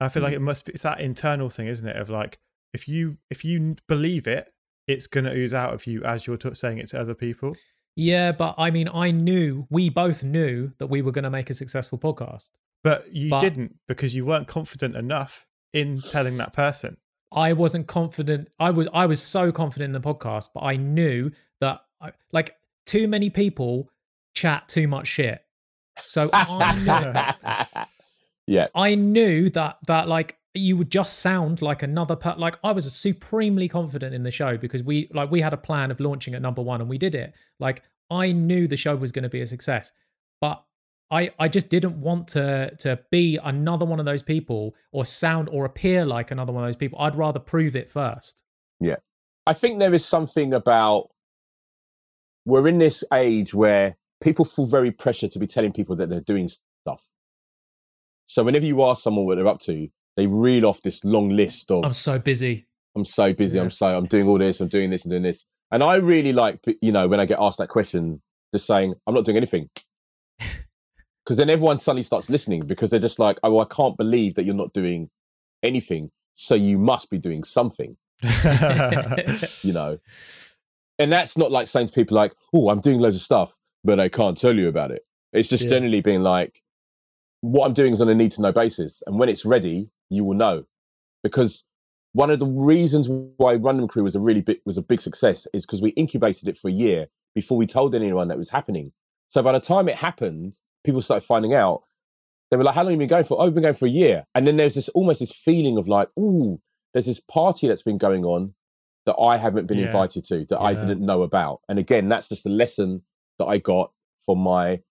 I feel like mm. it must be it's that internal thing, isn't it? Of like if you if you believe it, it's going to ooze out of you as you're t- saying it to other people. Yeah, but I mean, I knew we both knew that we were going to make a successful podcast. But you But- didn't because you weren't confident enough in telling that person. I wasn't confident. I was I was so confident in the podcast, but I knew that I, like too many people chat too much shit. So I knew, [LAUGHS] yeah, I knew that that like you would just sound like another per- like I was supremely confident in the show because we like we had a plan of launching at number 1 and we did it. Like I knew the show was going to be a success. But I I just didn't want to to be another one of those people or sound or appear like another one of those people. I'd rather prove it first. Yeah. I think there is something about we're in this age where people feel very pressured to be telling people that they're doing stuff. So whenever you ask someone what they're up to, they reel off this long list of I'm so busy. I'm so busy. Yeah. I'm so I'm doing all this. I'm doing this and doing this. And I really like, you know, when I get asked that question, just saying I'm not doing anything, because then everyone suddenly starts listening because they're just like, oh, I can't believe that you're not doing anything. So you must be doing something, [LAUGHS] you know. and that's not like saying to people like, "Oh, I'm doing loads of stuff, but I can't tell you about it." It's just Yeah. generally being like, "What I'm doing is on a need to know basis, and when it's ready, you will know." Because one of the reasons why Run Dem Crew was a really big was a big success is because we incubated it for a year before we told anyone that was happening. So by the time it happened, people started finding out. They were like, "How long have you been going for?" "Oh, we've been going for a year." And then there's this almost this feeling of like, "Ooh, there's this party that's been going on that I haven't been Yeah. invited to, that I didn't know about." And again, that's just a lesson that I got from my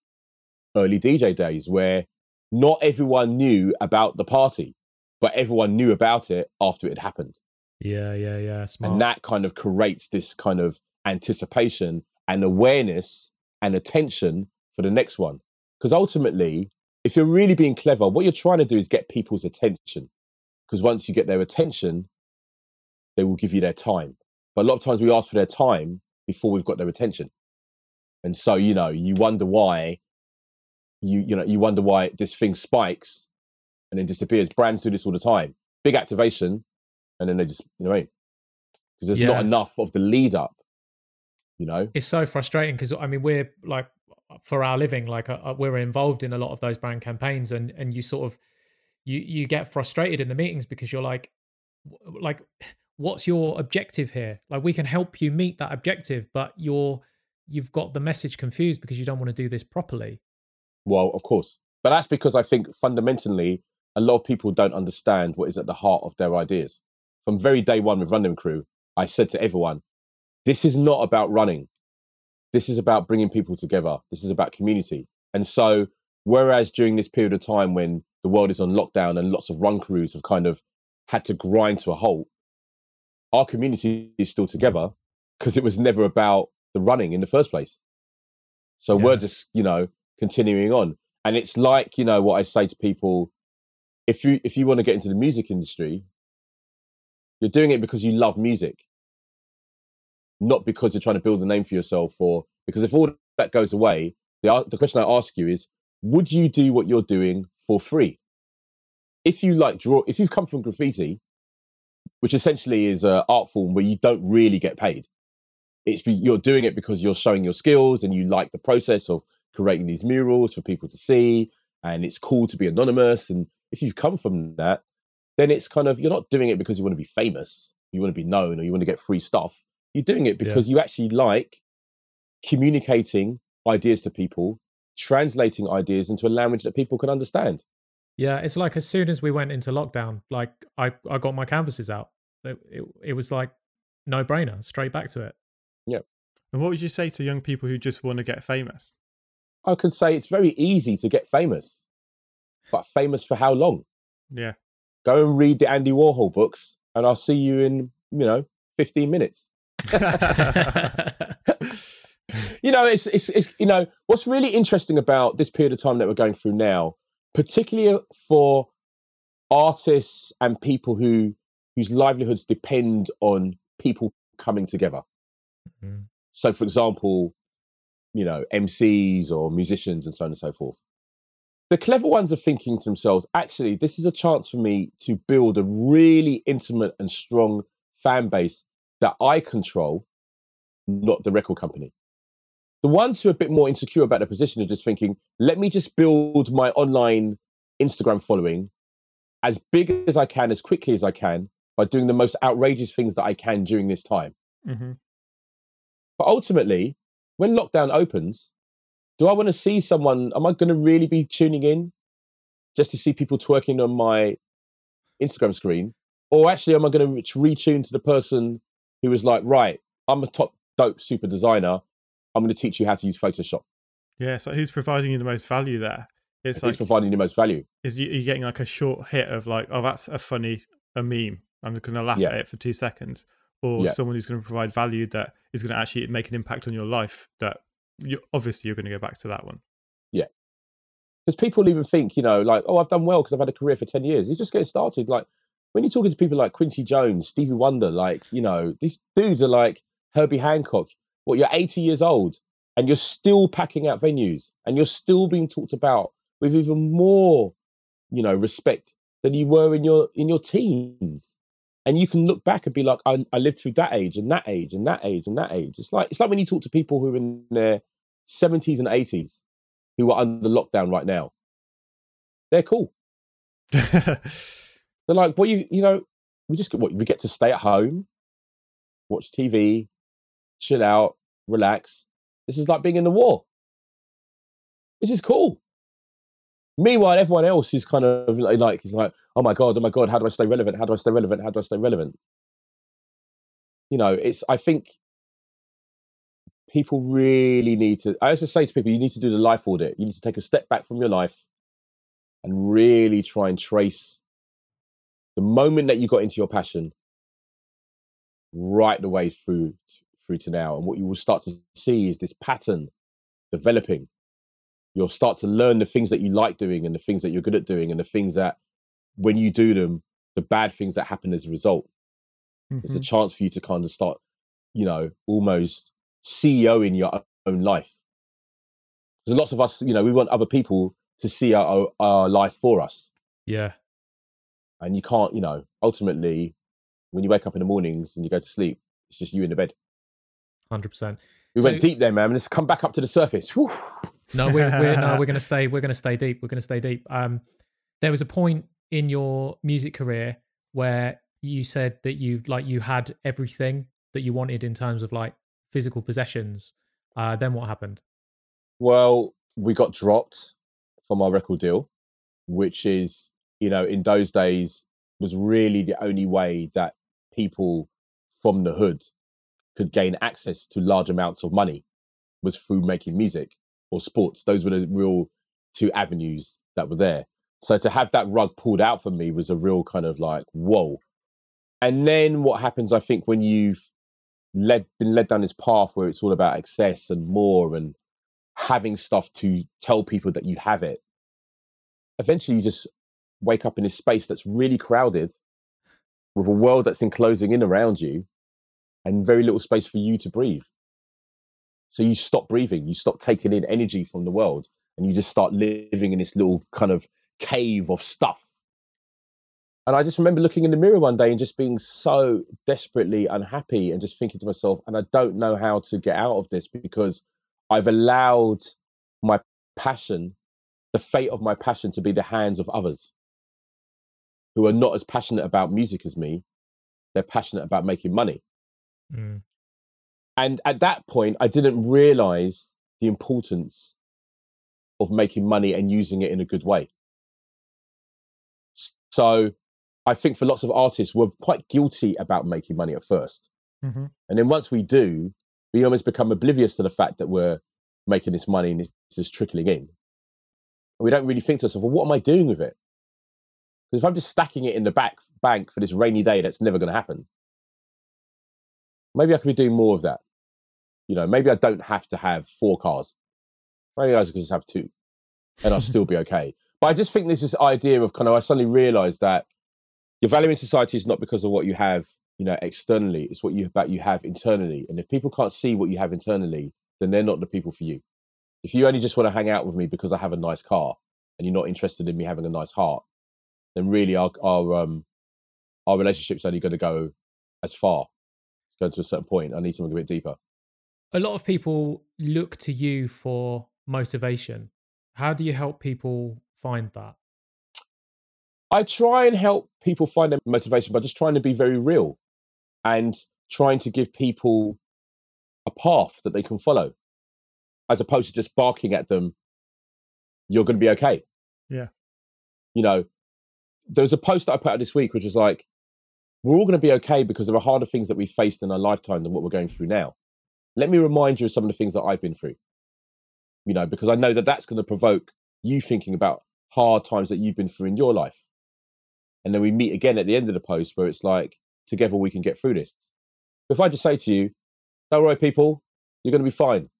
early DJ days, where not everyone knew about the party, but everyone knew about it after it had happened Yeah, yeah, yeah. Smart. and that kind of creates this kind of anticipation and awareness and attention for the next one because ultimately if you're really being clever what you're trying to do is get people's attention. Because once you get their attention they will give you their time. But a lot of times we ask for their time before we've got their attention. And so you know you wonder why you you know you wonder why this thing spikes and then disappears. Brands do this all the time. Big activation and then they just you know I mean? because there's Yeah. not enough of the lead up you know? It's so frustrating because I mean we're like for our living like uh, uh, we're involved in a lot of those brand campaigns and and you sort of you you get frustrated in the meetings because you're like like [SIGHS] what's your objective here like we can help you meet that objective but you're you've got the message confused because you don't want to do this properly Well, of course. But that's because I think fundamentally, a lot of people don't understand what is at the heart of their ideas. From very day one with Run Dem Crew, I said to everyone, this is not about running. This is about bringing people together. This is about community. And so, whereas during this period of time when the world is on lockdown and lots of run crews have kind of had to grind to a halt, our community is still together mm-hmm. because it was never about the running in the first place. So we're just, you know, continuing on. And it's like, you know, what I say to people, if you if you want to get into the music industry, you're doing it because you love music. Not because you're trying to build a name for yourself or because if all that goes away, the the question I ask you is, would you do what you're doing for free? If you like draw if you've come from graffiti, which essentially is an art form where you don't really get paid. It's you're doing it because you're showing your skills and you like the process of creating these murals for people to see and it's cool to be anonymous and if you've come from that then it's kind of you're not doing it because you want to be famous you want to be known or you want to get free stuff you're doing it Yeah. because you actually like communicating ideas to people translating ideas into a language that people can understand yeah it's like as soon as we went into lockdown like i i got my canvases out it, it, it was like no brainer straight back to it Yeah. And what would you say to young people who just want to get famous? i can say it's very easy to get famous but famous for how long Yeah. go and read the andy warhol books and i'll see you in you know 15 minutes you know, it's, it's it's you know what's really interesting about this period of time that we're going through now, particularly for artists and people who whose livelihoods depend on people coming together. Mhm. So, for example, you know, MCs or musicians and so on and so forth. The clever ones are thinking to themselves, actually, this is a chance for me to build a really intimate and strong fan base that I control, not the record company. The ones who are a bit more insecure about their position are just thinking, let me just build my online Instagram following as big as I can, as quickly as I can, by doing the most outrageous things that I can during this time. hmm But ultimately, when lockdown opens, do I want to see someone? Am I going to really be tuning in just to see people twerking on my Instagram screen? Or actually, am I going to retune to the person who was like, right, I'm a top dope super designer. I'm going to teach you how to use Photoshop. Yeah. So who's providing you the most value there? It's Who's like, providing the most value? is you, you're getting like a short hit of like, oh, that's a funny, a meme. I'm going to laugh Yeah. at it for two seconds. Or Yeah. someone who's going to provide value that is going to actually make an impact on your life that you obviously you're going to go back to that one. Yeah, because people even think, you know, like, oh, I've done well because I've had a career for 10 years. You just get started. Like, when you're talking to people like Quincy Jones, Stevie Wonder, like, you know, these dudes are like Herbie Hancock. What, you're 80 years old and you're still packing out venues and you're still being talked about with even more, you know, respect than you were in your in your teens. and you can look back and be like, I, I lived through that age and that age and that age and that age. It's like it's like when you talk to people who are in their seventies and eighties who are under lockdown right now. They're cool. [LAUGHS] They're like, what you you know, we just get what we get to stay at home, watch TV, chill out, relax. This is like being in the war. This is cool. Meanwhile, everyone else is kind of like, is like, oh my god, oh my god, how do I stay relevant? How do I stay relevant? How do I stay relevant? You know, it's. I think people really need to. I also say to people, you need to do the life audit. You need to take a step back from your life and really try and trace the moment that you got into your passion right the way through through to now. And what you will start to see is this pattern developing. You'll start to learn the things that you like doing and the things that you're good at doing and the things that when you do them the bad things that happen as a result. Mm-hmm. there's a chance for you to kind of start you know almost ceo in your own life. There's lots of us you know we want other people to see our, our life for us. Yeah and you can't you know ultimately when you wake up in the mornings and you go to sleep it's just you in the bed 100% we so, went deep there man let's come back up to the surface Whew. No, we're, we're no, we're [LAUGHS] gonna stay. We're gonna stay deep. We're gonna stay deep. Um, there was a point in your music career where you said that you like you had everything that you wanted in terms of like physical possessions. Uh, then what happened? Well, we got dropped from our record deal, which is you know in those days was really the only way that people from the hood could gain access to large amounts of money was through making music or sports. Those were the real two avenues that were there. So to have that rug pulled out for me was a real kind of like, whoa. And then what happens, I think, when you've led been led down this path where it's all about excess and more and having stuff to tell people that you have it, eventually you just wake up in this space that's really crowded with a world that's enclosing in around you and very little space for you to breathe. So you stop breathing, you stop taking in energy from the world, and you just start living in this little kind of cave of stuff. And I just remember looking in the mirror one day and just being so desperately unhappy and just thinking to myself, and I don't know how to get out of this because I've allowed my passion, the fate of my passion, to be the hands of others who are not as passionate about music as me. They're passionate about making money. Mm. And at that point, I didn't realize the importance of making money and using it in a good way. So I think for lots of artists, we're quite guilty about making money at 1st mm-hmm. And then once we do, we almost become oblivious to the fact that we're making this money and it's just trickling in. And we don't really think to ourselves, well, what am I doing with it? Because if I'm just stacking it in the back bank for this rainy day, that's never going to happen. Maybe I could be doing more of that. You know, maybe I don't have to have four cars. Maybe I could just have two, and I'll still be [LAUGHS] okay. But I just think there's this idea of kind of I suddenly realised that your value in society is not because of what you have, you know, externally. It's what you about you have internally. And if people can't see what you have internally, then they're not the people for you. If you only just want to hang out with me because I have a nice car, and you're not interested in me having a nice heart, then really our our um our relationship's only going to go as far. It's going to a certain point. I need something a bit deeper a lot of people look to you for motivation. How do you help people find that? I try and help people find their motivation by just trying to be very real and trying to give people a path that they can follow as opposed to just barking at them, you're going to be okay. Yeah. You know, there was a post that I put out this week, which was like, we're all going to be okay because there are harder things that we faced in our lifetime than what we're going through now let me remind you of some of the things that I've been through. You know, because I know that that's going to provoke you thinking about hard times that you've been through in your life. And then we meet again at the end of the post where it's like, together we can get through this. If I just say to you, don't worry, people, you're going to be fine.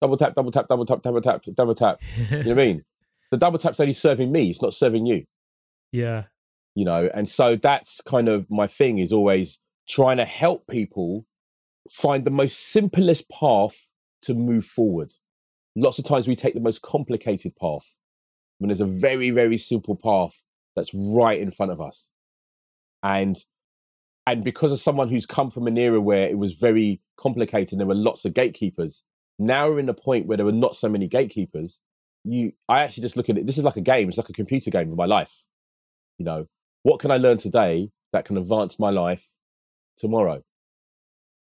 Double tap, double tap, double tap, double tap, double tap. you know what I mean? The double tap's only serving me, it's not serving you. Yeah. You know, and so that's kind of my thing is always trying to help people find the most simplest path to move forward. Lots of times we take the most complicated path when there's a very, very simple path that's right in front of us. And and because of someone who's come from an era where it was very complicated, there were lots of gatekeepers. Now we're in a point where there are not so many gatekeepers. You, I actually just look at it. This is like a game. It's like a computer game of my life. You know, what can I learn today that can advance my life tomorrow?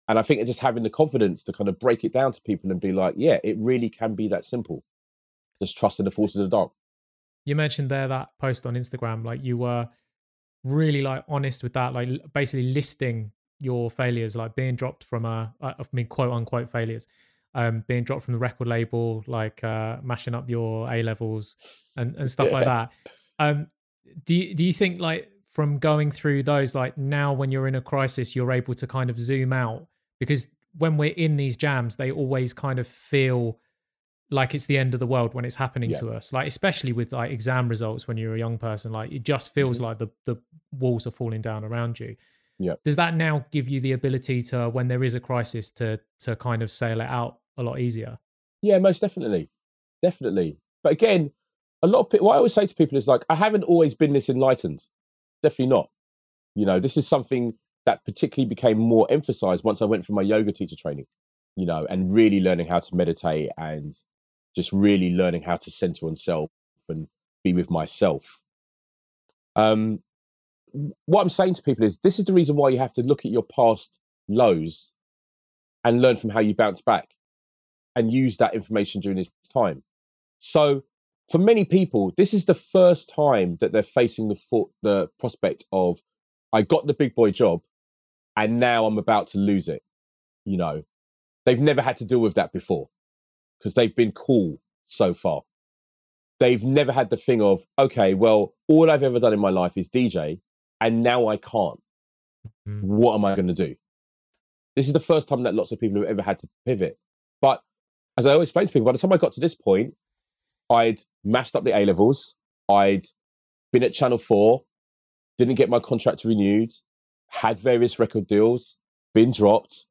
And I think just having the confidence to kind of break it down to people and be like, yeah, it really can be that simple. Just trust in the forces of the dark. You mentioned there that post on Instagram, like you were really like honest with that, like basically listing your failures, like being dropped from a, I mean, quote unquote failures, um, being dropped from the record label, like uh, mashing up your A levels and, and stuff like [LAUGHS] that. Um, do you, do you think like from going through those, like now when you're in a crisis, you're able to kind of zoom out? Because when we're in these jams, they always kind of feel like it's the end of the world when it's happening yeah. to us. Like especially with like exam results when you're a young person like it just feels mm-hmm. like the the walls are falling down around you. Yeah. Does that now give you the ability to when there is a crisis to to kind of sail it out a lot easier? Yeah most definitely. Definitely. But again a lot of people what i always say to people is like i haven't always been this enlightened definitely not you know this is something that particularly became more emphasized once i went for my yoga teacher training you know and really learning how to meditate and just really learning how to center on self and be with myself. Um, what I'm saying to people is this is the reason why you have to look at your past lows and learn from how you bounce back and use that information during this time. So, for many people, this is the first time that they're facing the the prospect of I got the big boy job and now I'm about to lose it. You know, they've never had to deal with that before because they've been cool so far. They've never had the thing of, okay, well, all I've ever done in my life is DJ, and now I can't. Mm-hmm. What am I going to do? This is the first time that lots of people have ever had to pivot. But as I always explain to people, by the time I got to this point, I'd mashed up the A levels, I'd been at Channel 4, didn't get my contract renewed, had various record deals, been dropped,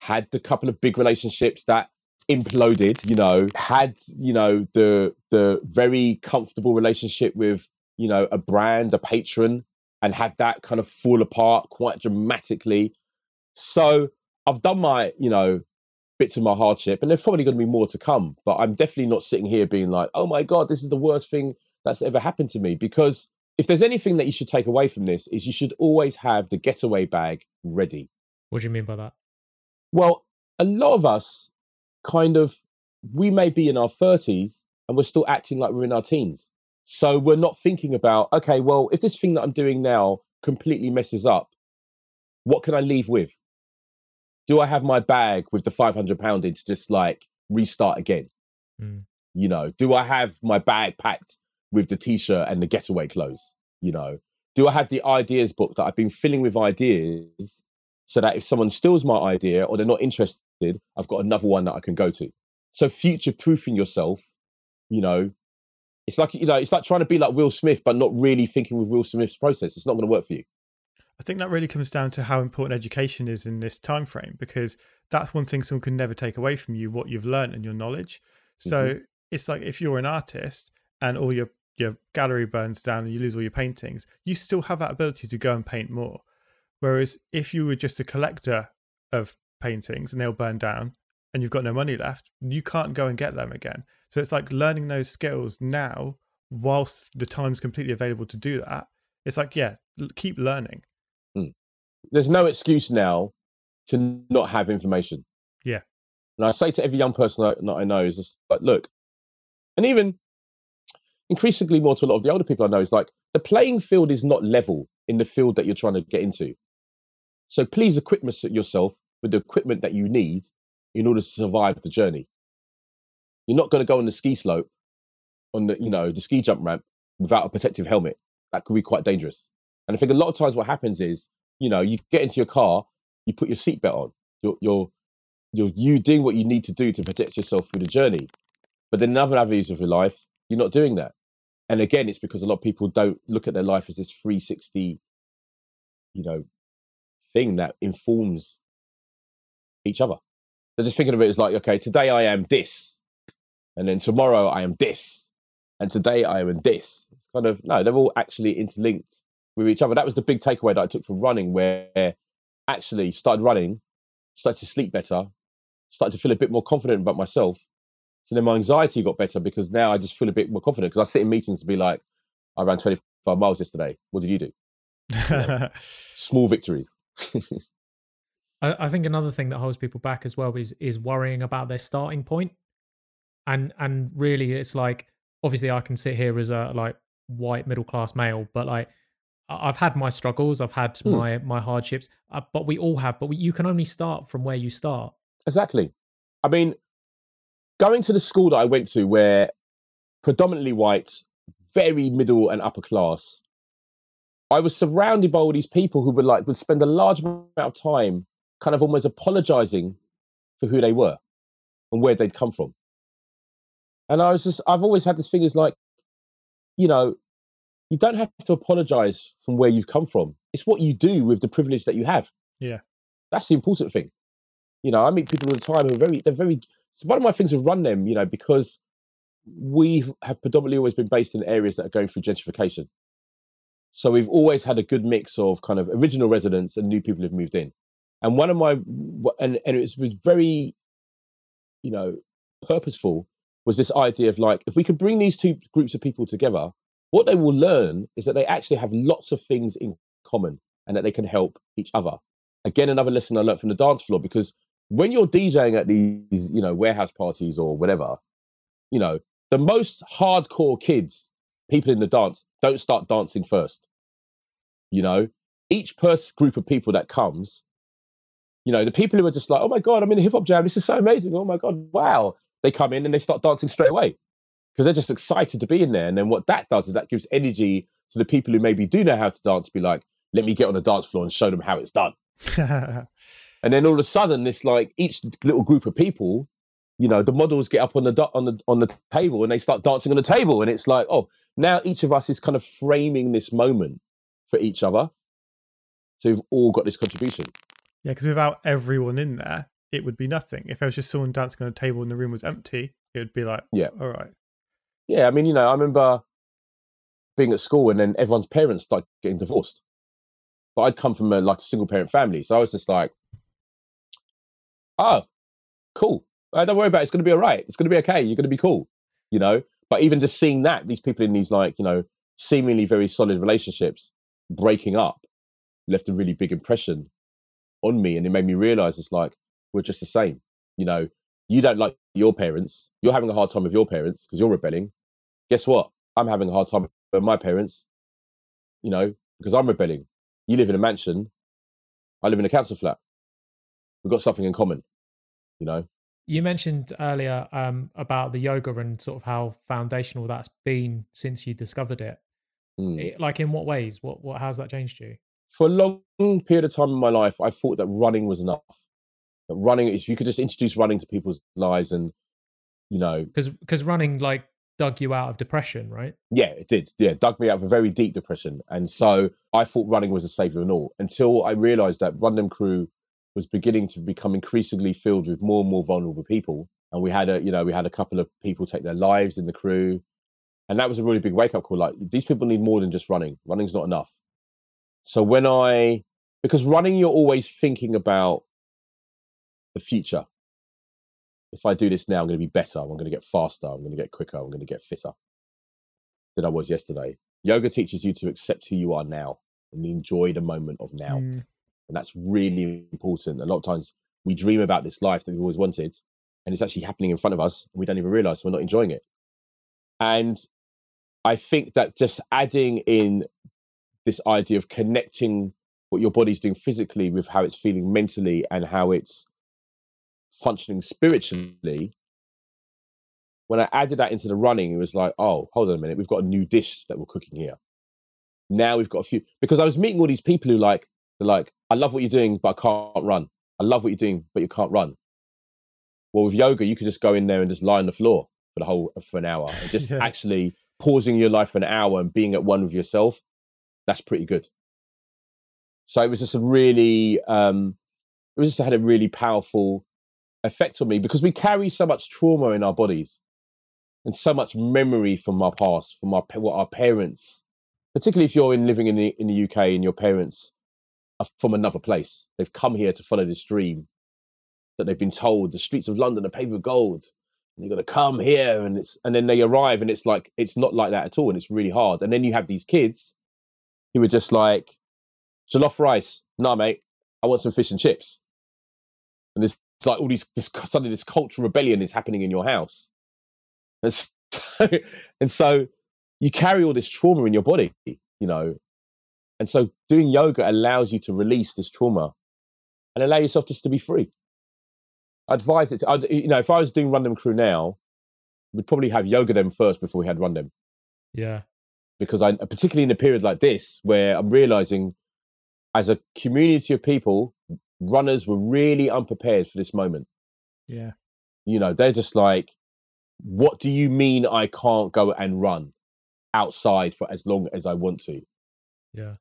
had the couple of big relationships that imploded, you know, had, you know, the the very comfortable relationship with, you know, a brand, a patron, and had that kind of fall apart quite dramatically. So I've done my, you know, bits of my hardship, and there's probably going to be more to come. But I'm definitely not sitting here being like, oh my God, this is the worst thing that's ever happened to me. Because if there's anything that you should take away from this, is you should always have the getaway bag ready. What do you mean by that? Well, a lot of us kind of we may be in our 30s and we're still acting like we're in our teens. So we're not thinking about, okay, well, if this thing that I'm doing now completely messes up, what can I leave with? Do I have my bag with the 500 pound in to just like restart again? Mm. You know, do I have my bag packed with the t shirt and the getaway clothes? You know, do I have the ideas book that I've been filling with ideas so that if someone steals my idea or they're not interested, I've got another one that I can go to. So future proofing yourself, you know, it's like you know, it's like trying to be like Will Smith, but not really thinking with Will Smith's process. It's not going to work for you. I think that really comes down to how important education is in this time frame because that's one thing someone can never take away from you what you've learned and your knowledge. So mm-hmm. it's like if you're an artist and all your your gallery burns down and you lose all your paintings, you still have that ability to go and paint more. Whereas if you were just a collector of paintings and they'll burn down and you've got no money left, you can't go and get them again. So it's like learning those skills now whilst the time's completely available to do that. It's like, yeah, keep learning. There's no excuse now to not have information. Yeah. And I say to every young person that I know is just like, look, and even increasingly more to a lot of the older people I know is like the playing field is not level in the field that you're trying to get into. So please equip yourself with the equipment that you need in order to survive the journey. You're not going to go on the ski slope on the, you know, the ski jump ramp without a protective helmet. That could be quite dangerous. And I think a lot of times what happens is, you know, you get into your car, you put your seatbelt on. You're, you're, you're you doing what you need to do to protect yourself through the journey. But then in other avenues of your life, you're not doing that. And again, it's because a lot of people don't look at their life as this 360, you know, thing that informs each other. They're just thinking of it as like, okay, today I am this, and then tomorrow I am this, and today I am this. It's kind of no, they're all actually interlinked with each other. That was the big takeaway that I took from running, where actually started running, started to sleep better, started to feel a bit more confident about myself. So then my anxiety got better because now I just feel a bit more confident because I sit in meetings to be like, I ran 25 miles yesterday. What did you do? [LAUGHS] Small victories. [LAUGHS] I, I think another thing that holds people back as well is is worrying about their starting point. And and really it's like obviously I can sit here as a like white middle class male, but like I've had my struggles, I've had hmm. my my hardships, uh, but we all have. But we, you can only start from where you start. Exactly. I mean, going to the school that I went to, where predominantly white, very middle and upper class, I was surrounded by all these people who would like would spend a large amount of time, kind of almost apologizing for who they were and where they'd come from. And I was just, I've always had this thing is like, you know, you don't have to apologize from where you've come from. It's what you do with the privilege that you have. Yeah. That's the important thing. You know, I meet people all the time who are very, they're very, it's one of my things with Run Dem, you know, because we have predominantly always been based in areas that are going through gentrification. So we've always had a good mix of kind of original residents and new people who've moved in. And one of my, and, and it was, was very, you know, purposeful was this idea of like, if we could bring these two groups of people together, what they will learn is that they actually have lots of things in common and that they can help each other. Again, another lesson I learned from the dance floor because when you're DJing at these, you know, warehouse parties or whatever, you know, the most hardcore kids, people in the dance, don't start dancing first. You know, each person group of people that comes, you know, the people who are just like, oh my God, I'm in a hip hop jam. This is so amazing. Oh my God, wow. They come in and they start dancing straight away because they're just excited to be in there. And then what that does is that gives energy to the people who maybe do know how to dance, be like, let me get on the dance floor and show them how it's done. [LAUGHS] and then all of a sudden, this like each little group of people, you know, the models get up on the on the on the table and they start dancing on the table, and it's like, oh, now each of us is kind of framing this moment for each other. So we've all got this contribution. Yeah, because without everyone in there, it would be nothing. If there was just someone dancing on a table and the room was empty, it would be like, yeah, all right. Yeah, I mean, you know, I remember being at school and then everyone's parents started getting divorced. But I'd come from a like a single parent family, so I was just like, "Oh, cool. Uh, don't worry about it. It's going to be all right. It's going to be okay. You're going to be cool." You know. But even just seeing that these people in these like you know seemingly very solid relationships breaking up left a really big impression on me, and it made me realize it's like we're just the same. You know, you don't like your parents. You're having a hard time with your parents because you're rebelling guess what? I'm having a hard time with my parents, you know, because I'm rebelling. You live in a mansion. I live in a council flat. We've got something in common, you know. You mentioned earlier um, about the yoga and sort of how foundational that's been since you discovered it. Mm. it. Like, in what ways? What, what, how's that changed you? For a long period of time in my life, I thought that running was enough. That running, if you could just introduce running to people's lives, and you know, because because running like dug you out of depression, right? Yeah, it did. Yeah, dug me out of a very deep depression. And so I thought running was a savior and all until I realized that Run Dem Crew was beginning to become increasingly filled with more and more vulnerable people. And we had a, you know, we had a couple of people take their lives in the crew. And that was a really big wake up call. Like these people need more than just running. Running's not enough. So when I, because running, you're always thinking about the future if I do this now, I'm going to be better. I'm going to get faster. I'm going to get quicker. I'm going to get fitter than I was yesterday. Yoga teaches you to accept who you are now and enjoy the moment of now. Mm. And that's really important. A lot of times we dream about this life that we've always wanted, and it's actually happening in front of us, and we don't even realize we're not enjoying it. And I think that just adding in this idea of connecting what your body's doing physically with how it's feeling mentally and how it's functioning spiritually, when I added that into the running, it was like, oh, hold on a minute, we've got a new dish that we're cooking here. Now we've got a few because I was meeting all these people who like, they're like, I love what you're doing, but I can't run. I love what you're doing, but you can't run. Well, with yoga, you could just go in there and just lie on the floor for the whole for an hour and [LAUGHS] just yeah. actually pausing your life for an hour and being at one with yourself. That's pretty good. So it was just a really, um, it was just had a really powerful effect on me because we carry so much trauma in our bodies and so much memory from our past, from our what our parents, particularly if you're in living in the in the UK and your parents are from another place. They've come here to follow this dream that they've been told the streets of London are paved with gold. And you're gonna come here, and it's and then they arrive, and it's like it's not like that at all, and it's really hard. And then you have these kids who are just like jollof rice. Nah, mate, I want some fish and chips. And it's like all these this, suddenly this cultural rebellion is happening in your house. And [LAUGHS] so, and so you carry all this trauma in your body, you know. And so doing yoga allows you to release this trauma and allow yourself just to be free. I advise it. To, I'd, you know, if I was doing Run Dem Crew now, we'd probably have yoga them first before we had Run Dem. Yeah. Because I, particularly in a period like this, where I'm realizing, as a community of people, runners were really unprepared for this moment. Yeah. You know, they're just like, what do you mean I can't go and run outside for as long as I want to? Yeah.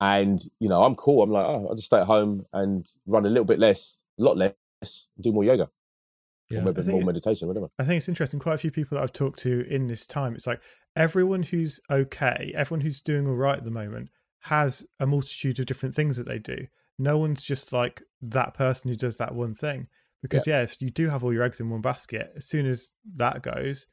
And, you know, I'm cool. I'm like, oh, I'll just stay at home and run a little bit less, a lot less, do more yoga. Yeah. Or maybe more it- meditation, whatever. I think it's interesting. Quite a few people that I've talked to in this time, it's like everyone who's okay, everyone who's doing all right at the moment has a multitude of different things that they do. No one's just like that person who does that one thing. Because yeah, if you do have all your eggs in one basket, as soon as that goes,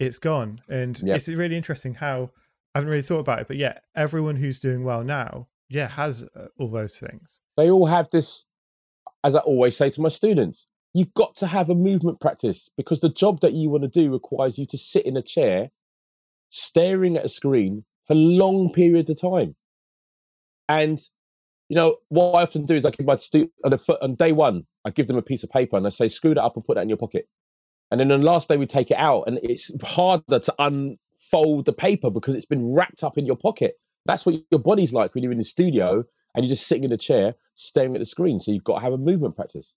it's gone. And it's really interesting how I haven't really thought about it, but yeah, everyone who's doing well now, yeah, has uh, all those things. they all have this as i always say to my students you've got to have a movement practice because the job that you want to do requires you to sit in a chair staring at a screen for long periods of time and you know what i often do is i give my student on, uh, the fir- on day one i give them a piece of paper and i say screw that up and put that in your pocket and then on the last day we take it out and it's harder to unfold the paper because it's been wrapped up in your pocket that's what your body's like when you're in the studio and you're just sitting in a chair staring at the screen. So you've got to have a movement practice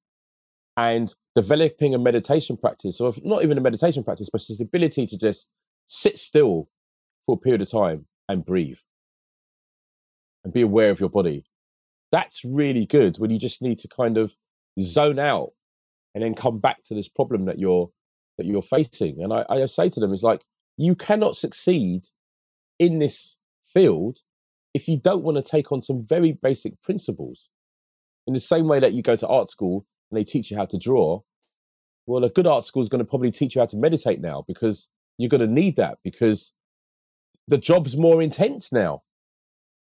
and developing a meditation practice, or not even a meditation practice, but just the ability to just sit still for a period of time and breathe and be aware of your body. That's really good when you just need to kind of zone out and then come back to this problem that you're that you're facing. And I, I say to them, it's like you cannot succeed in this field if you don't want to take on some very basic principles. In the same way that you go to art school and they teach you how to draw, well, a good art school is going to probably teach you how to meditate now because you're going to need that because the job's more intense now.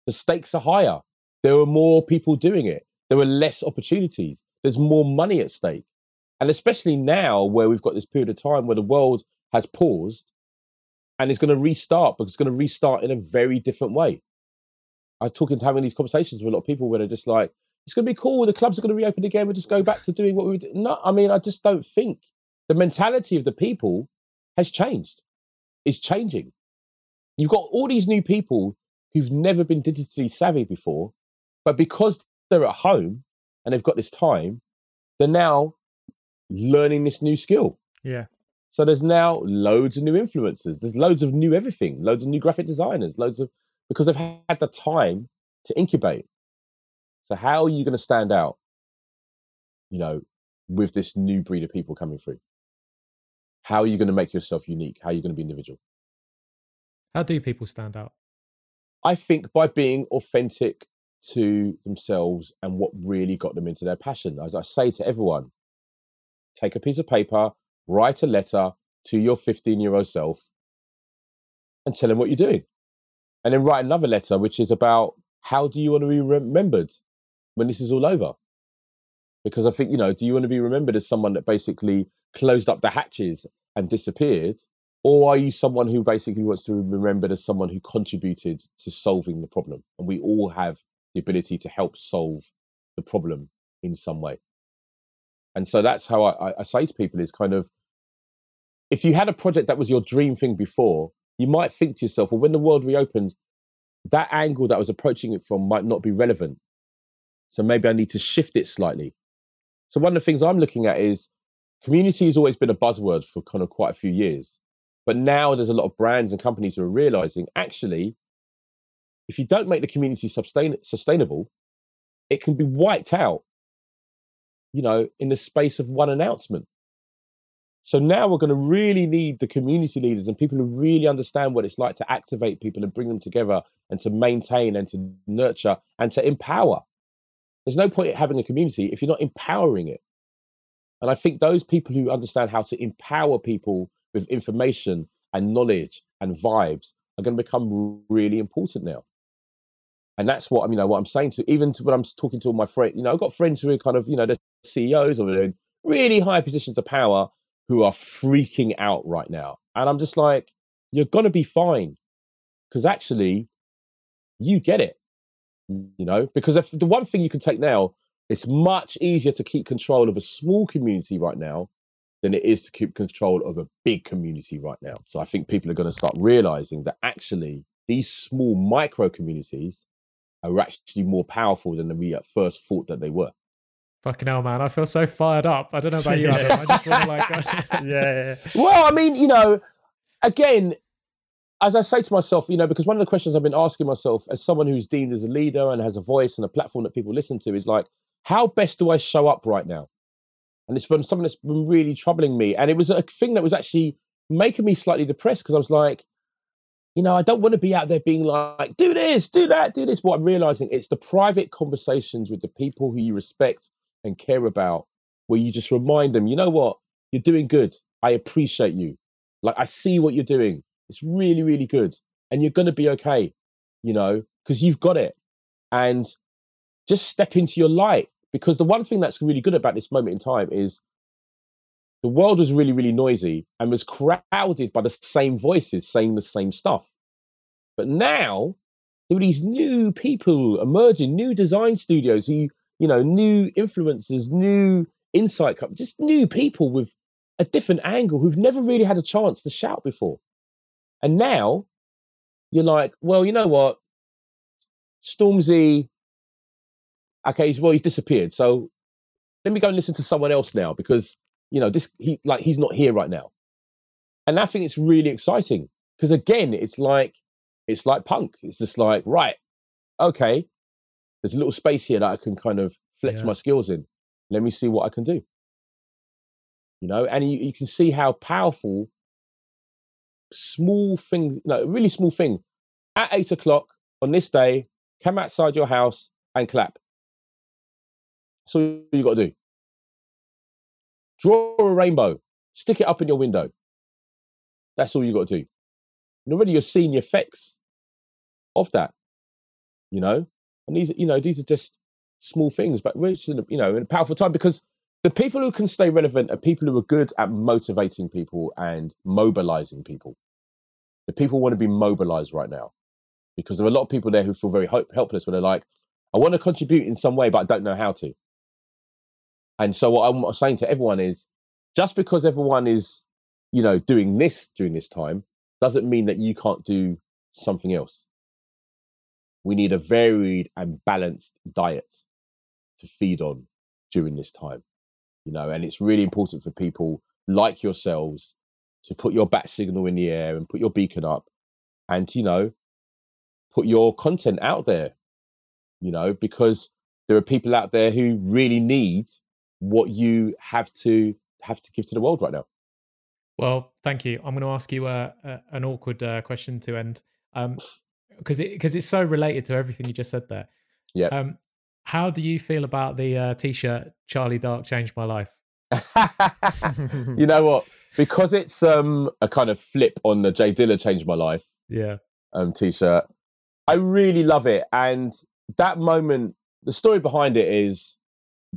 The stakes are higher. There are more people doing it. There are less opportunities. There's more money at stake. And especially now, where we've got this period of time where the world has paused and it's going to restart, but it's going to restart in a very different way. I was talking to having these conversations with a lot of people where they're just like, it's going to be cool. The clubs are going to reopen again. We'll just go back to doing what we were doing. No, I mean, I just don't think the mentality of the people has changed. It's changing. You've got all these new people who've never been digitally savvy before, but because they're at home and they've got this time, they're now learning this new skill. Yeah. So there's now loads of new influencers. There's loads of new everything, loads of new graphic designers, loads of because they've had the time to incubate. So how are you going to stand out, you know, with this new breed of people coming through? How are you going to make yourself unique? How are you going to be individual? How do people stand out? I think by being authentic to themselves and what really got them into their passion. As I say to everyone, take a piece of paper, write a letter to your 15 year old self and tell them what you're doing. And then write another letter, which is about how do you want to be remembered when this is all over? Because I think, you know, do you want to be remembered as someone that basically closed up the hatches and disappeared? Or are you someone who basically wants to be remembered as someone who contributed to solving the problem? And we all have the ability to help solve the problem in some way. And so that's how I, I- say to people is kind of if you had a project that was your dream thing before, you might think to yourself, well, when the world reopens, that angle that I was approaching it from might not be relevant. So maybe I need to shift it slightly. So one of the things I'm looking at is community has always been a buzzword for kind of quite a few years. But now there's a lot of brands and companies who are realizing actually, if you don't make the community sustain- sustainable, it can be wiped out, you know, in the space of one announcement. So now we're going to really need the community leaders and people who really understand what it's like to activate people and bring them together and to maintain and to nurture and to empower. There's no point in having a community if you're not empowering it. And I think those people who understand how to empower people with information and knowledge and vibes are going to become really important now. And that's what. You know, what I'm saying to even to when I'm talking to all my friends, you know, I've got friends who are kind of, you know, the CEOs or in really high positions of power who are freaking out right now. And I'm just like, you're gonna be fine. Because actually, you get it. You know, because if the one thing you can take now, it's much easier to keep control of a small community right now than it is to keep control of a big community right now. So I think people are going to start realizing that actually these small micro communities are actually more powerful than we at first thought that they were. Fucking hell, man! I feel so fired up. I don't know about you, Adam. I just want to like, [LAUGHS] [LAUGHS] yeah, yeah. Well, I mean, you know, again, as I say to myself, you know, because one of the questions I've been asking myself as someone who's deemed as a leader and has a voice and a platform that people listen to is like, how best do I show up right now? And it's been something that's been really troubling me. And it was a thing that was actually making me slightly depressed because I was like, you know, I don't want to be out there being like, do this, do that, do this. What I'm realizing it's the private conversations with the people who you respect and care about, where you just remind them, you know what, you're doing good. I appreciate you. Like I see what you're doing. It's really, really good. And you're gonna be okay, you know, because you've got it. And just step into your light because the one thing that's really good about this moment in time is the world was really, really noisy and was crowded by the same voices saying the same stuff. But now there were these new people emerging, new design studios who, you know, new influencers, new insight, just new people with a different angle who've never really had a chance to shout before. And now you're like, well, you know what? Stormzy okay, he's, well, he's disappeared. So let me go and listen to someone else now because you know this he like he's not here right now. And I think it's really exciting because again, it's like it's like punk. It's just like right, okay, there's a little space here that I can kind of flex yeah. my skills in. Let me see what I can do. You know, and you, you can see how powerful small things, no, really small thing. At eight o'clock on this day, come outside your house and clap. That's all you got to do. Draw a rainbow, stick it up in your window. That's all you got to do. And already you're seeing the effects of that, you know. And these, you know, these are just small things, but we're just in a, you know in a powerful time because the people who can stay relevant are people who are good at motivating people and mobilizing people. The people want to be mobilized right now because there are a lot of people there who feel very hope, helpless when they're like, I want to contribute in some way, but I don't know how to. And so what I'm saying to everyone is just because everyone is, you know, doing this during this time doesn't mean that you can't do something else. We need a varied and balanced diet to feed on during this time, you know, and it's really important for people like yourselves to put your bat signal in the air and put your beacon up and, you know, put your content out there, you know, because there are people out there who really need what you have to have to give to the world right now. Well, thank you. I'm going to ask you uh, uh, an awkward uh, question to end, because um, [SIGHS] it because it's so related to everything you just said there. Yeah. Um, how do you feel about the uh, t-shirt "Charlie Dark changed my life"? [LAUGHS] you know what? Because it's um, a kind of flip on the Jay Dilla changed my life. Yeah. Um, t-shirt. I really love it, and that moment. The story behind it is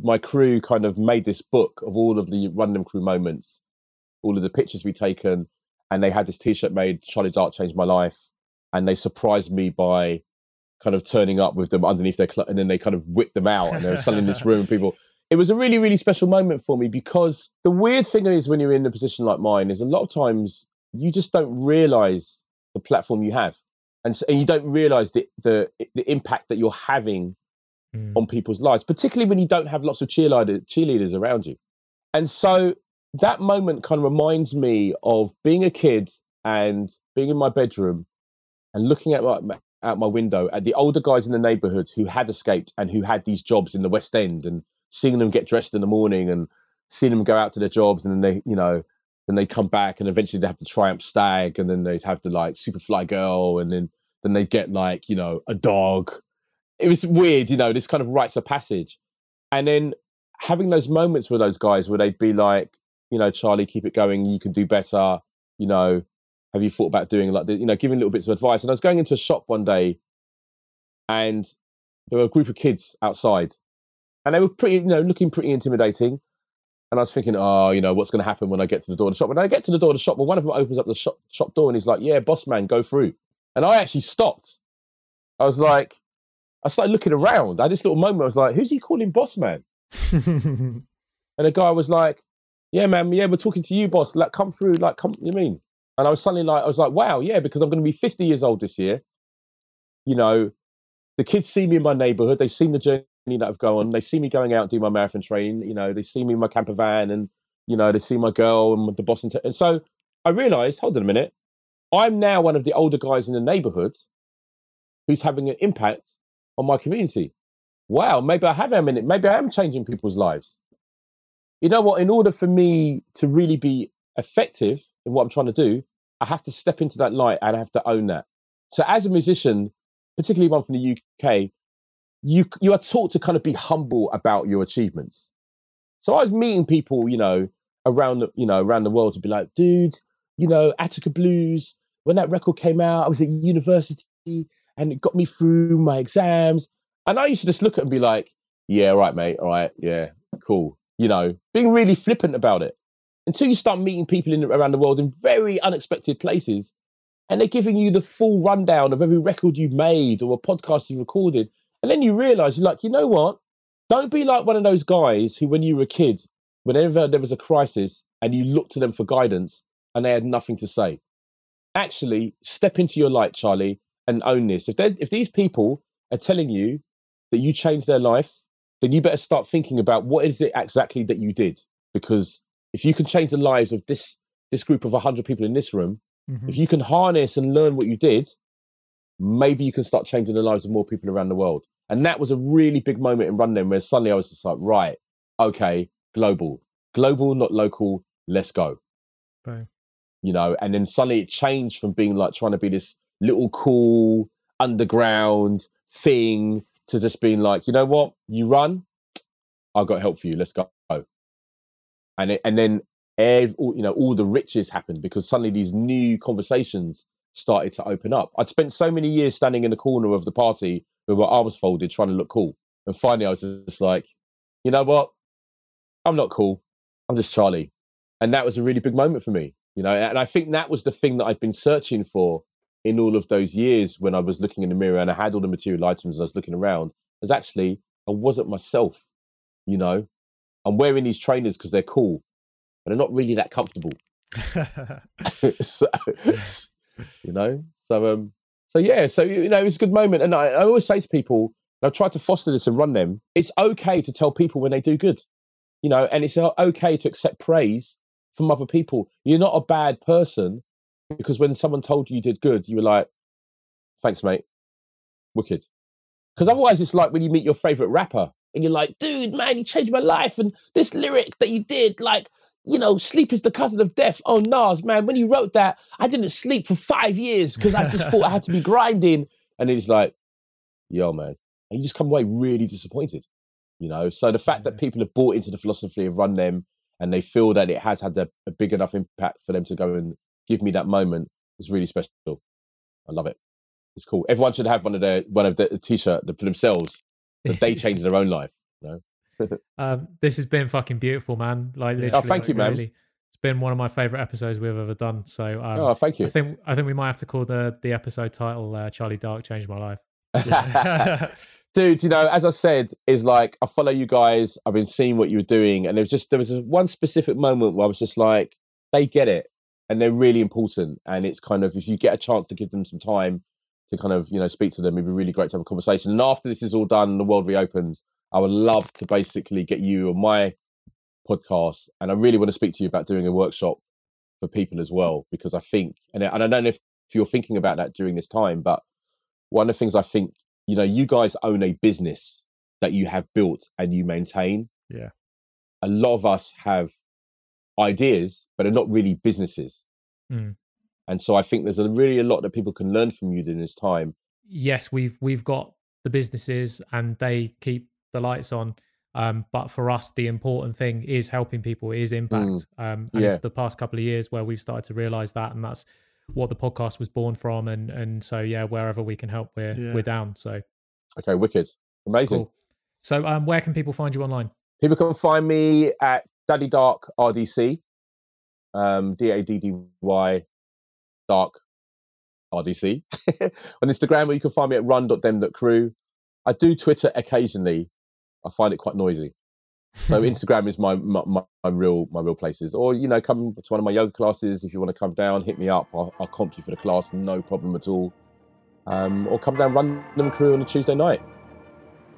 my crew kind of made this book of all of the Run Dem Crew moments, all of the pictures we taken, and they had this T-shirt made. Charlie Dark changed my life, and they surprised me by kind of turning up with them underneath their cl- and then they kind of whipped them out and they were selling this room. People, [LAUGHS] it was a really really special moment for me because the weird thing is when you're in a position like mine is a lot of times you just don't realize the platform you have and, so, and you don't realize the, the the impact that you're having mm. on people's lives, particularly when you don't have lots of cheerleader, cheerleaders around you. And so that moment kind of reminds me of being a kid and being in my bedroom and looking at my, out my window at the older guys in the neighborhood who had escaped and who had these jobs in the West End and seeing them get dressed in the morning and seeing them go out to their jobs and then they, you know, then they come back and eventually they have the Triumph Stag and then they'd have the like Superfly Girl and then then they get like, you know, a dog. It was weird, you know, this kind of rites of passage. And then having those moments with those guys where they'd be like, you know, Charlie, keep it going, you can do better, you know, have you thought about doing like you know, giving little bits of advice. And I was going into a shop one day and there were a group of kids outside and they were pretty, you know, looking pretty intimidating. And I was thinking, oh, you know, what's going to happen when I get to the door of the shop? When I get to the door of the shop, well, one of them opens up the shop, shop door and he's like, yeah, boss man, go through. And I actually stopped. I was like, I started looking around. I had this little moment. I was like, who's he calling boss man? [LAUGHS] and the guy was like, yeah, man, yeah, we're talking to you, boss. Like, come through. Like, come, you mean? And I was suddenly like, I was like, wow, yeah, because I'm going to be 50 years old this year. You know, the kids see me in my neighborhood. They've seen the journey that I've gone on. They see me going out and do my marathon training. You know, they see me in my camper van and, you know, they see my girl and the boss. And, t- and so I realized, hold on a minute, I'm now one of the older guys in the neighborhood who's having an impact on my community. Wow, maybe I have a minute. Maybe I am changing people's lives. You know what? In order for me to really be effective in what I'm trying to do, I have to step into that light and I have to own that. So, as a musician, particularly one from the UK, you you are taught to kind of be humble about your achievements. So I was meeting people, you know, around the you know around the world to be like, dude, you know, Attica Blues. When that record came out, I was at university and it got me through my exams. And I used to just look at and be like, yeah, right, mate, all right, yeah, cool. You know, being really flippant about it until you start meeting people in, around the world in very unexpected places and they're giving you the full rundown of every record you've made or a podcast you've recorded. And then you realize you're like, you know what? Don't be like one of those guys who, when you were a kid, whenever there was a crisis and you looked to them for guidance and they had nothing to say. Actually, step into your light, Charlie, and own this. If they if these people are telling you that you changed their life, then you better start thinking about what is it exactly that you did. Because if you can change the lives of this this group of 100 people in this room, mm-hmm. if you can harness and learn what you did, maybe you can start changing the lives of more people around the world. And that was a really big moment in Run where suddenly I was just like, right, okay, global, global, not local, let's go. You know, and then suddenly it changed from being like trying to be this little cool underground thing to just being like, you know what, you run, I got help for you. Let's go. And it, and then every, you know all the riches happened because suddenly these new conversations started to open up. I'd spent so many years standing in the corner of the party with my arms folded, trying to look cool, and finally I was just like, you know what, I'm not cool. I'm just Charlie, and that was a really big moment for me. You know, and I think that was the thing that I've been searching for in all of those years when I was looking in the mirror and I had all the material items I was looking around, is actually I wasn't myself. You know, I'm wearing these trainers because they're cool, but they're not really that comfortable. [LAUGHS] so, you know, so um, so yeah, so you know, it's a good moment, and I, I always say to people, I've tried to foster this and Run Dem. It's okay to tell people when they do good, you know, and it's okay to accept praise from other people. You're not a bad person because when someone told you you did good, you were like, thanks, mate. Wicked. Because otherwise, it's like when you meet your favorite rapper and you're like, dude, man, you changed my life. And this lyric that you did, like, you know, sleep is the cousin of death. Oh, Nas, man, when you wrote that, I didn't sleep for five years because I just thought I had to be [LAUGHS] grinding. And he's like, yo, man. And you just come away really disappointed, you know? So the fact that people have bought into the philosophy of Run Dem and they feel that it has had a, a big enough impact for them to go and give me that moment is really special. I love it. It's cool. Everyone should have one of their one of the t-shirt for themselves that they [LAUGHS] change their own life. You know? [LAUGHS] um, this has been fucking beautiful, man. Like, literally, oh, thank like, you, man. Really, it's been one of my favorite episodes we've ever done. So, um, oh, thank you. I think I think we might have to call the the episode title uh, "Charlie Dark Changed My Life." [LAUGHS] Dude, you know, as I said, is like I follow you guys. I've been seeing what you were doing, and there was just there was one specific moment where I was just like, they get it and they're really important. And it's kind of if you get a chance to give them some time to kind of you know speak to them, it'd be really great to have a conversation. And after this is all done, the world reopens, I would love to basically get you on my podcast, and I really want to speak to you about doing a workshop for people as well because I think, and I don't know if, if you're thinking about that during this time, but one of the things I think, you know, you guys own a business that you have built and you maintain. Yeah. A lot of us have ideas, but are not really businesses. Mm. And so I think there's a really a lot that people can learn from you during this time. Yes, we've we've got the businesses and they keep the lights on. Um, but for us, the important thing is helping people, is impact. Um, and Yeah. it's the past couple of years where we've started to realize that, and that's what the podcast was born from. And and so yeah, wherever we can help, we're Yeah. we're down. So Okay, wicked. Amazing. cool. So um, where can people find you online? People can find me at Daddy Dark RDC, um, D A D D Y Dark RDC [LAUGHS] on Instagram, or you can find me at run.dem.crew. I do Twitter occasionally. I find it quite noisy. So [LAUGHS] Instagram is my, my my my real my real places. Or you know, come to one of my yoga classes if you want to come down. Hit me up. I'll, I'll comp you for the class, no problem at all. Um, or come down Run Random Crew on a Tuesday night.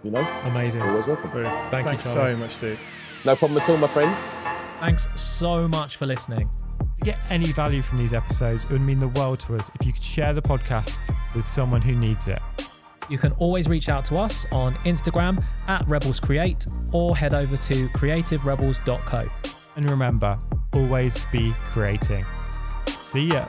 You know, Amazing. always welcome. Brilliant. Thank you, Charlie. so much, dude. No problem at all, my friend. Thanks so much for listening. If you get any value from these episodes, it would mean the world to us if you could share the podcast with someone who needs it. You can always reach out to us on Instagram at Rebels Create or head over to creativerebels.co. And remember, always be creating. See ya.